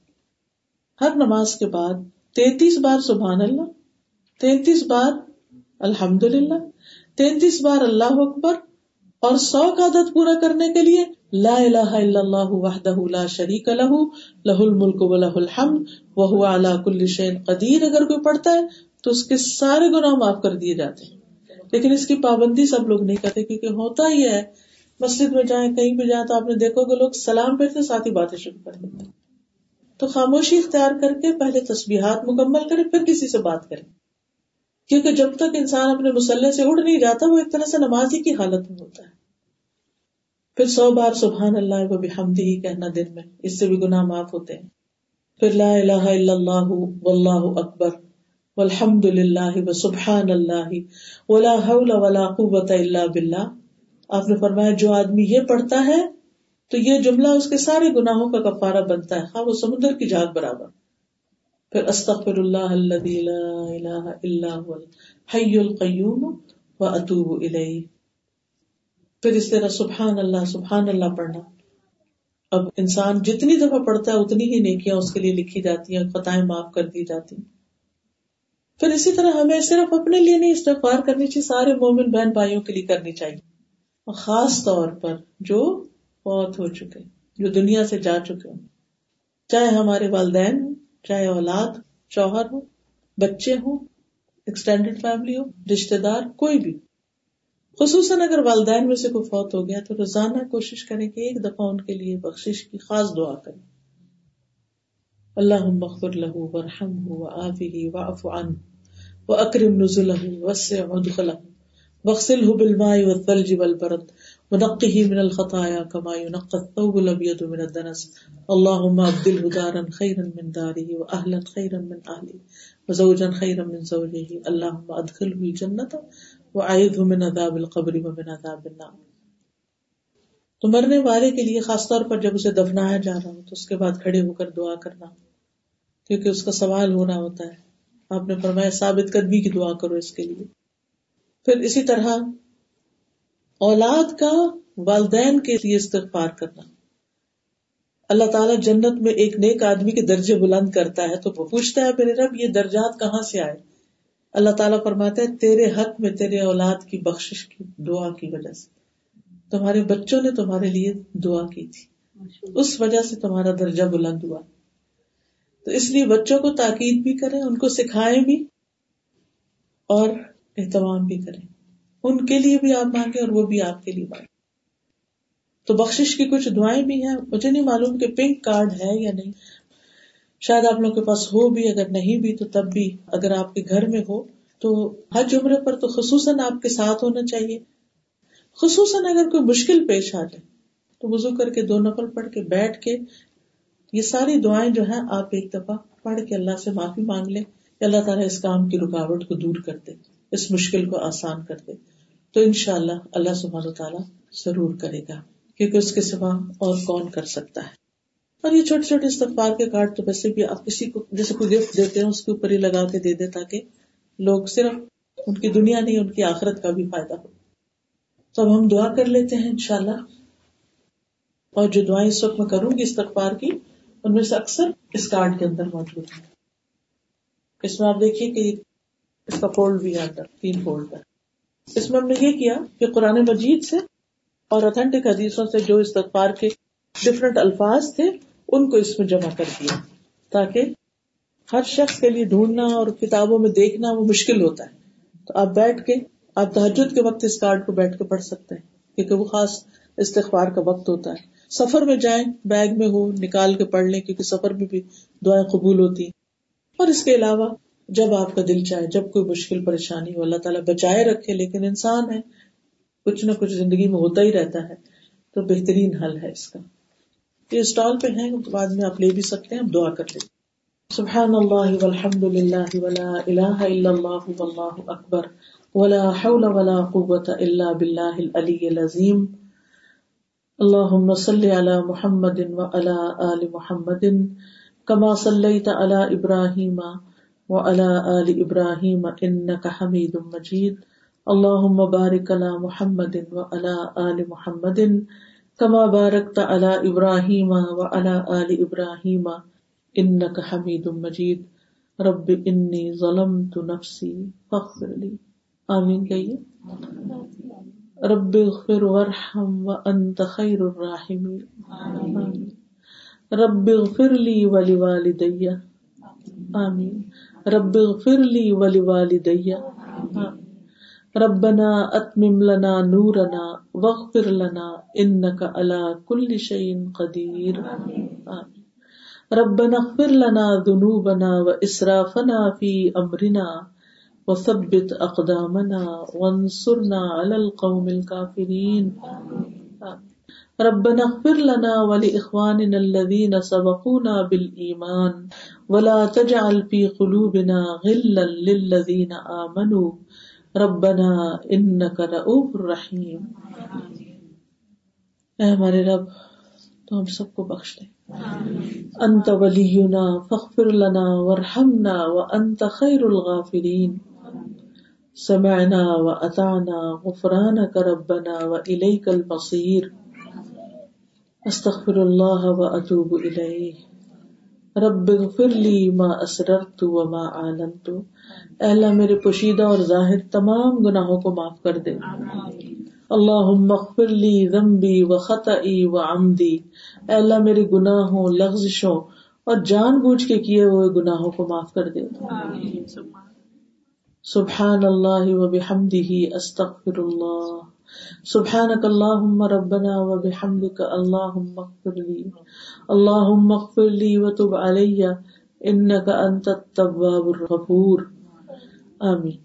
ہر نماز کے بعد تینتیس بار سبحان اللہ، تینتیس بار الحمد للہ تینتیس بار اللہ اکبر اور سو کا عدد پورا کرنے کے لیے لا الہ الا اللہ وحدہ لا شریک لہ لہ الملک و لہ الحمد، وہو علا کل شین قدیر، اگر کوئی پڑھتا ہے تو اس کے سارے گناہ معاف کر دیے جاتے ہیں۔ لیکن اس کی پابندی سب لوگ نہیں کرتے کیونکہ ہوتا ہی ہے، مسجد میں جائیں، کہیں بھی جائیں تو آپ نے دیکھو کہ لوگ سلام پھرتے ساتھ ہی باتیں شروع کر دیتے تو خاموشی اختیار کر کے پہلے تصویرات مکمل کرے پھر کسی سے بات کرے کیونکہ جب تک انسان اپنے مسلح سے اڑ نہیں جاتا، وہ ایک طرح سے نمازی کی حالت میں ہوتا ہے۔ پھر سو بار سبحان اللہ و بحمدی ہی کہنا دن میں، اس سے بھی گناہ معاف ہوتے ہیں۔ پھر لا الہ الا اللہ، واللہ اکبر الحمد للہ و سبحان اللہ، ولا حول ولا قوت اللہ بلّہ آپ نے فرمایا، جو آدمی یہ پڑھتا ہے، تو یہ جملہ اس کے سارے گناہوں کا کفارہ بنتا ہے۔ خواہ وہ سمندر کی جھاگ برابر۔ پھر استغفر اللہ الذي لا الہ الا هو الحی القیوم و اتوب الیہ۔ پھر اس طرح سبحان اللہ سبحان اللہ پڑھنا۔ اب انسان جتنی دفعہ پڑھتا ہے اتنی ہی نیکیاں اس کے لیے لکھی جاتی ہیں، خطائیں معاف کر دی جاتی ہیں۔ پھر اسی طرح ہمیں صرف اپنے لیے نہیں، استغفار کرنی چاہیے، سارے مومن بہن بھائیوں کے لیے کرنی چاہیے۔ اور خاص طور پر جو بہت ہو چکے، جو دنیا سے جا چکے ہوں، چاہے ہمارے والدین ہوں چاہے اولاد، شوہر ہو، بچے ہوں ایکسٹینڈیڈ فیملی ہو رشتے دار کوئی بھی۔ خصوصاً اگر والدین میں سے کوئی فوت ہو گیا تو روزانہ کوشش کریں کہ ایک دفعہ ان کے لیے بخشش کی خاص دعا کریں۔ اللہ مغفر له ورحمه وعافه واعف عنه واکرم نزله وسع مدخله واغسله بالماء والثلج والبرد ونقه من الخطايا كما ينقى الثوب الابيض من الدنس. اللهم ابدله دارا خيرا من داره واهلا خيرا من اهله وزوجا خيرا من زوجه. اللهم ادخله الجنه وعيذه من عذاب القبر ومن عذاب النار. تو مرنے والے کے لیے خاص طور پر جب اسے دفنایا جا رہا ہو تو اس کے بعد کھڑے ہو کر دعا کرنا، کیونکہ اس کا سوال ہونا ہوتا ہے۔ آپ نے فرمایا، ثابت قدمی کی دعا کرو اس کے لیے۔ پھر اسی طرح اولاد کا والدین کے لیے استغفار کرنا۔ اللہ تعالیٰ جنت میں ایک نیک آدمی کے درجے بلند کرتا ہے تو وہ پوچھتا ہے، میرے رب، یہ درجات کہاں سے آئے؟ اللہ تعالیٰ فرماتا ہے، تیرے حق میں تیرے اولاد کی بخش کی، دعا کی وجہ سے۔ تمہارے بچوں نے تمہارے لیے دعا کی تھی۔ اس وجہ سے تمہارا درجہ بلند ہوا۔ تو اس لیے بچوں کو تاکید بھی کریں، ان کو سکھائیں بھی اور اہتمام بھی کریں۔ ان کے لیے بھی آپ مانگے اور وہ بھی آپ کے لیے مانگے تو بخش کی کچھ دعائیں بھی ہیں۔ مجھے نہیں معلوم کہ پنک کارڈ ہے یا نہیں۔ شاید آپ لوگ کے پاس ہو بھی، اگر نہیں بھی، تو تب بھی اگر آپ کے گھر میں ہو، تو ہر جمرے پر تو خصوصاً آپ کے ساتھ ہونا چاہیے۔ خصوصاً اگر کوئی مشکل پیش آ جائے، تو وضو کر کے دو نفل پڑھ کے بیٹھ کے یہ ساری دعائیں جو ہیں، آپ ایک دفعہ پڑھ کے اللہ سے معافی مانگ لیں۔ کہ اللہ تعالیٰ اس کام کی رکاوٹ کو دور کر دے، اس مشکل کو آسان کر دے۔ تو ان شاء اللہ اللہ سبحانہ تعالیٰ ضرور کرے گا، کیونکہ اس کے سوا اور کون کر سکتا ہے۔ اور یہ چھوٹے چھوٹے استغفار کے کارڈ تو ویسے بھی آپ کسی کو، جیسے کوئی گفٹ دیتے ہیں، اس کے اوپر ہی لگا کے دے دے تاکہ لوگ صرف ان کی دنیا نہیں، ان کی آخرت کا بھی فائدہ ہو۔ تو اب ہم دعا کر لیتے ہیں انشاءاللہ۔ اور جو دعائیں اس وقت میں کروں گی استغفار کی، ان میں سے اکثر اس کارڈ کے اندر موجود ہے اس میں آپ دیکھیے کہ اس کا فولڈ بھی ہے اندر تین فولڈ ہے اس میں ہم نے یہ کیا کہ قرآن مجید سے اور اتھینٹک حدیثوں سے جو استغفار کے ڈفرنٹ الفاظ تھے، ان کو اس میں جمع کر دیا تاکہ ہر شخص کے لیے ڈھونڈنا اور کتابوں میں دیکھنا وہ مشکل ہوتا ہے۔ تو آپ بیٹھ کے، آپ تحجد کے وقت اس کارڈ کو بیٹھ کے پڑھ سکتے ہیں، کیونکہ وہ خاص استغفار کا وقت ہوتا ہے۔ سفر میں جائیں، بیگ میں ہو، نکال کے پڑھ لیں، کیونکہ سفر میں بھی دعائیں قبول ہوتی اور اس کے علاوہ جب آپ کا دل چاہے، جب کوئی مشکل، پریشانی ہو، اللہ تعالیٰ بچائے رکھے، لیکن انسان ہے، کچھ نہ کچھ زندگی میں ہوتا ہی رہتا ہے، تو بہترین حل ہے اس کا۔ یہ اسٹال پہ ہیں، بعد میں آپ لے بھی سکتے ہیں دعا کر لیں۔ سبحان اللہ والحمد للہ ولا الہ الا اللہ واللہ اکبر ولا حول ولا قوة الا باللہ العلی العظیم۔ اللهم صل على محمد وعلى آل محمد كما صليت على إبراهيم وعلى آل إبراهيم إنك حميد مجيد. اللهم بارك على محمد وعلى آل محمد كما باركت على إبراهيم وعلى آل إبراهيم إنك حميد مجيد. رب إني ظلمت نفسي فاغفر لي. آمين. کہیے؟ رب اغفر ورحم وانت خیر الراحمین رب اغفر لی ولی والدی آمین۔ رب اغفر لی ولی والدی ربنا اتمم لنا نورنا واغفر لنا انك على كل شيء قدير آمین ربنا اغفر لنا ذنوبنا واسرافنا في امرنا وثبت اقدامنا وانصرنا على القوم الكافرين ربنا اغفر لنا ولاخواننا الذين سبقونا بالايمان ولا تجعل في قلوبنا غلا للذين امنوا ربنا انك رؤوف رحيم. اے ہمارے رب، تو ہم سب کو بخش دے۔ انت ولینا فخر لنا ورحمنا وانت خیر الغافرین۔ سمعنا واطعنا غفرانك ربنا واليك المصير۔ استغفر الله واتوب اليه رب اغفر لي ما اسررت وما اعلنت اے اللہ میرے پوشیدہ اور ظاہر تمام گناہوں کو معاف کر دے۔ اللہ مغفر لی ذنبی و خطئی و عمدی۔ اے اللہ میرے گناہوں لغزشوں اور جان بوجھ کے کیے ہوئے گناہوں کو معاف کر دے۔ سبحان اللہ و بحمدہ استغفر اللہ۔ سبحانك اللهم ربنا وبحمدك اللهم اغفر لي. اللهم اغفر لي وتب علي. انك انت التواب الغفور. آمین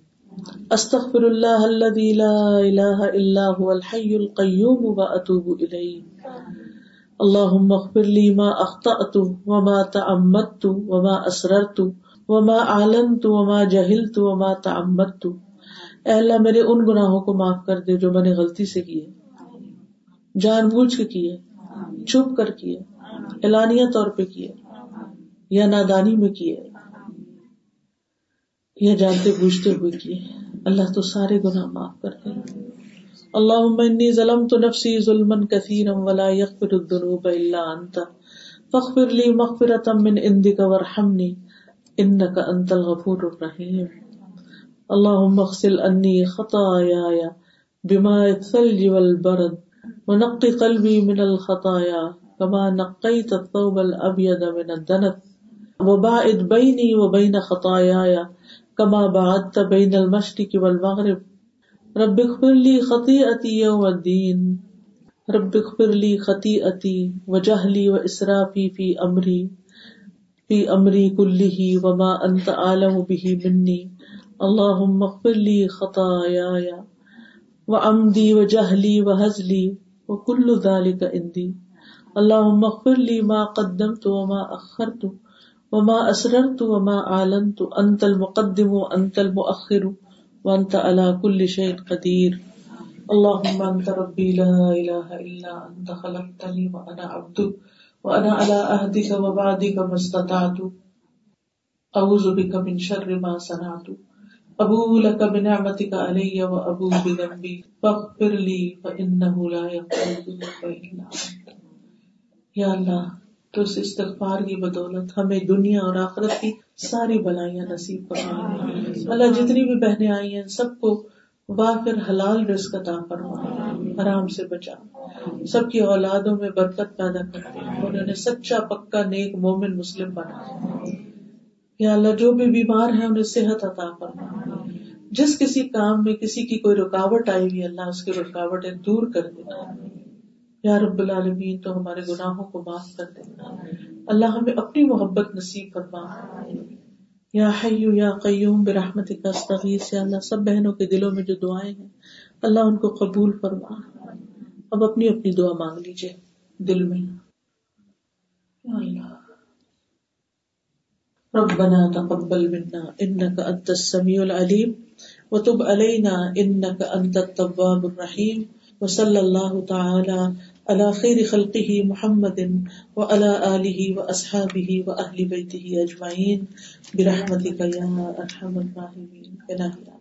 استغفر اللہ الذي لا الہ الا هو الحي القيوم واتوب الیہ اللهم اغفر لي ما اخطأت وما تعمدت وما اسررت وما اعلنت وما جهلت وما تعمدت. اے اللہ میرے ان گناہوں کو معاف کر دے جو میں نے غلطی سے کیے۔ جان بوجھ کے کیے، چھپ کر کیے، اعلانیہ طور پہ کیے، یا نادانی میں کیے، یا جانتے بوجھتے ہوئے کیے۔ اللہ تو سارے گناہ معاف کر دے۔ اللهم انی ظلمت نفسی ظلما كثيرا ولا يغفر الذنوب الا انت۔ فاغفر لي مغفرة من عندك وارحمني انك انت الغفور الرحيم اللهم اغسل عني خطاياي بماء الثلج والبرد ونقي قلبي من الخطايا كما نقيت الثوب الابيض من الدنس وباعد بيني وبين خطاياي کما بعدت بین المشرق والمغرب. رب اغفر لی خطیئتی یوم الدین رب اغفر لی خطیئتی وجہلی و اسرافی فی امری فی امری کلہ وما انت عالم به منی اللہم اغفر لی خطایای وعمدی وجہلی وحزلی وکل ذالک اندی اللہم اغفر لی ما قدمت وما اخرت وما اسررت وما اعلنت. انت المقدم وانت المؤخر وانت على كل شيء قدير اللهم انت ربي لا اله الا انت خلقتني وانا عبدك وانا على عهدك ووعدك ما استطعت اعوذ بك من شر ما صنعت. ابو لك بنعمتك علي وابو بذنبي فاغفر لي فانه لا يغفر الذنوب الا انت. یا اللہ تو اس استغفار کی بدولت ہمیں دنیا اور آخرت کی ساری بلائیاں نصیب فرما۔ اللہ جتنی بھی بہنیں آئی ہیں سب کو وافر حلال رزق عطا فرما۔ حرام سے بچا۔ سب کی اولادوں میں برکت پیدا کر۔ انہوں نے سچا پکا نیک مومن مسلم بنا۔ یا اللہ جو بھی بیمار ہیں انہیں صحت عطا فرما۔ جس کسی کام میں کسی کی کوئی رکاوٹ آئی ہوئی، اللہ اس کی رکاوٹیں دور کر دینا یا رب العالمین، تو ہمارے گناہوں کو معاف کر دے اللہ ہمیں اپنی محبت نصیب فرما۔ یا حیو یا قیوم برحمت کا استغیث۔ یا اللہ، سب بہنوں کے دلوں میں جو دعائیں ہیں، اللہ ان کو قبول فرما۔ اب اپنی اپنی دعا مانگ لیجیے دل میں۔ اللہ۔ ربنا تقبل منا انك انت السميع العليم وتب علينا انك انت التواب الرحيم وصلى الله تعالى على خير خلقه محمد وعلى اله واصحابه واهل بيته اجمعين برحمتك يا ارحم الراحمين.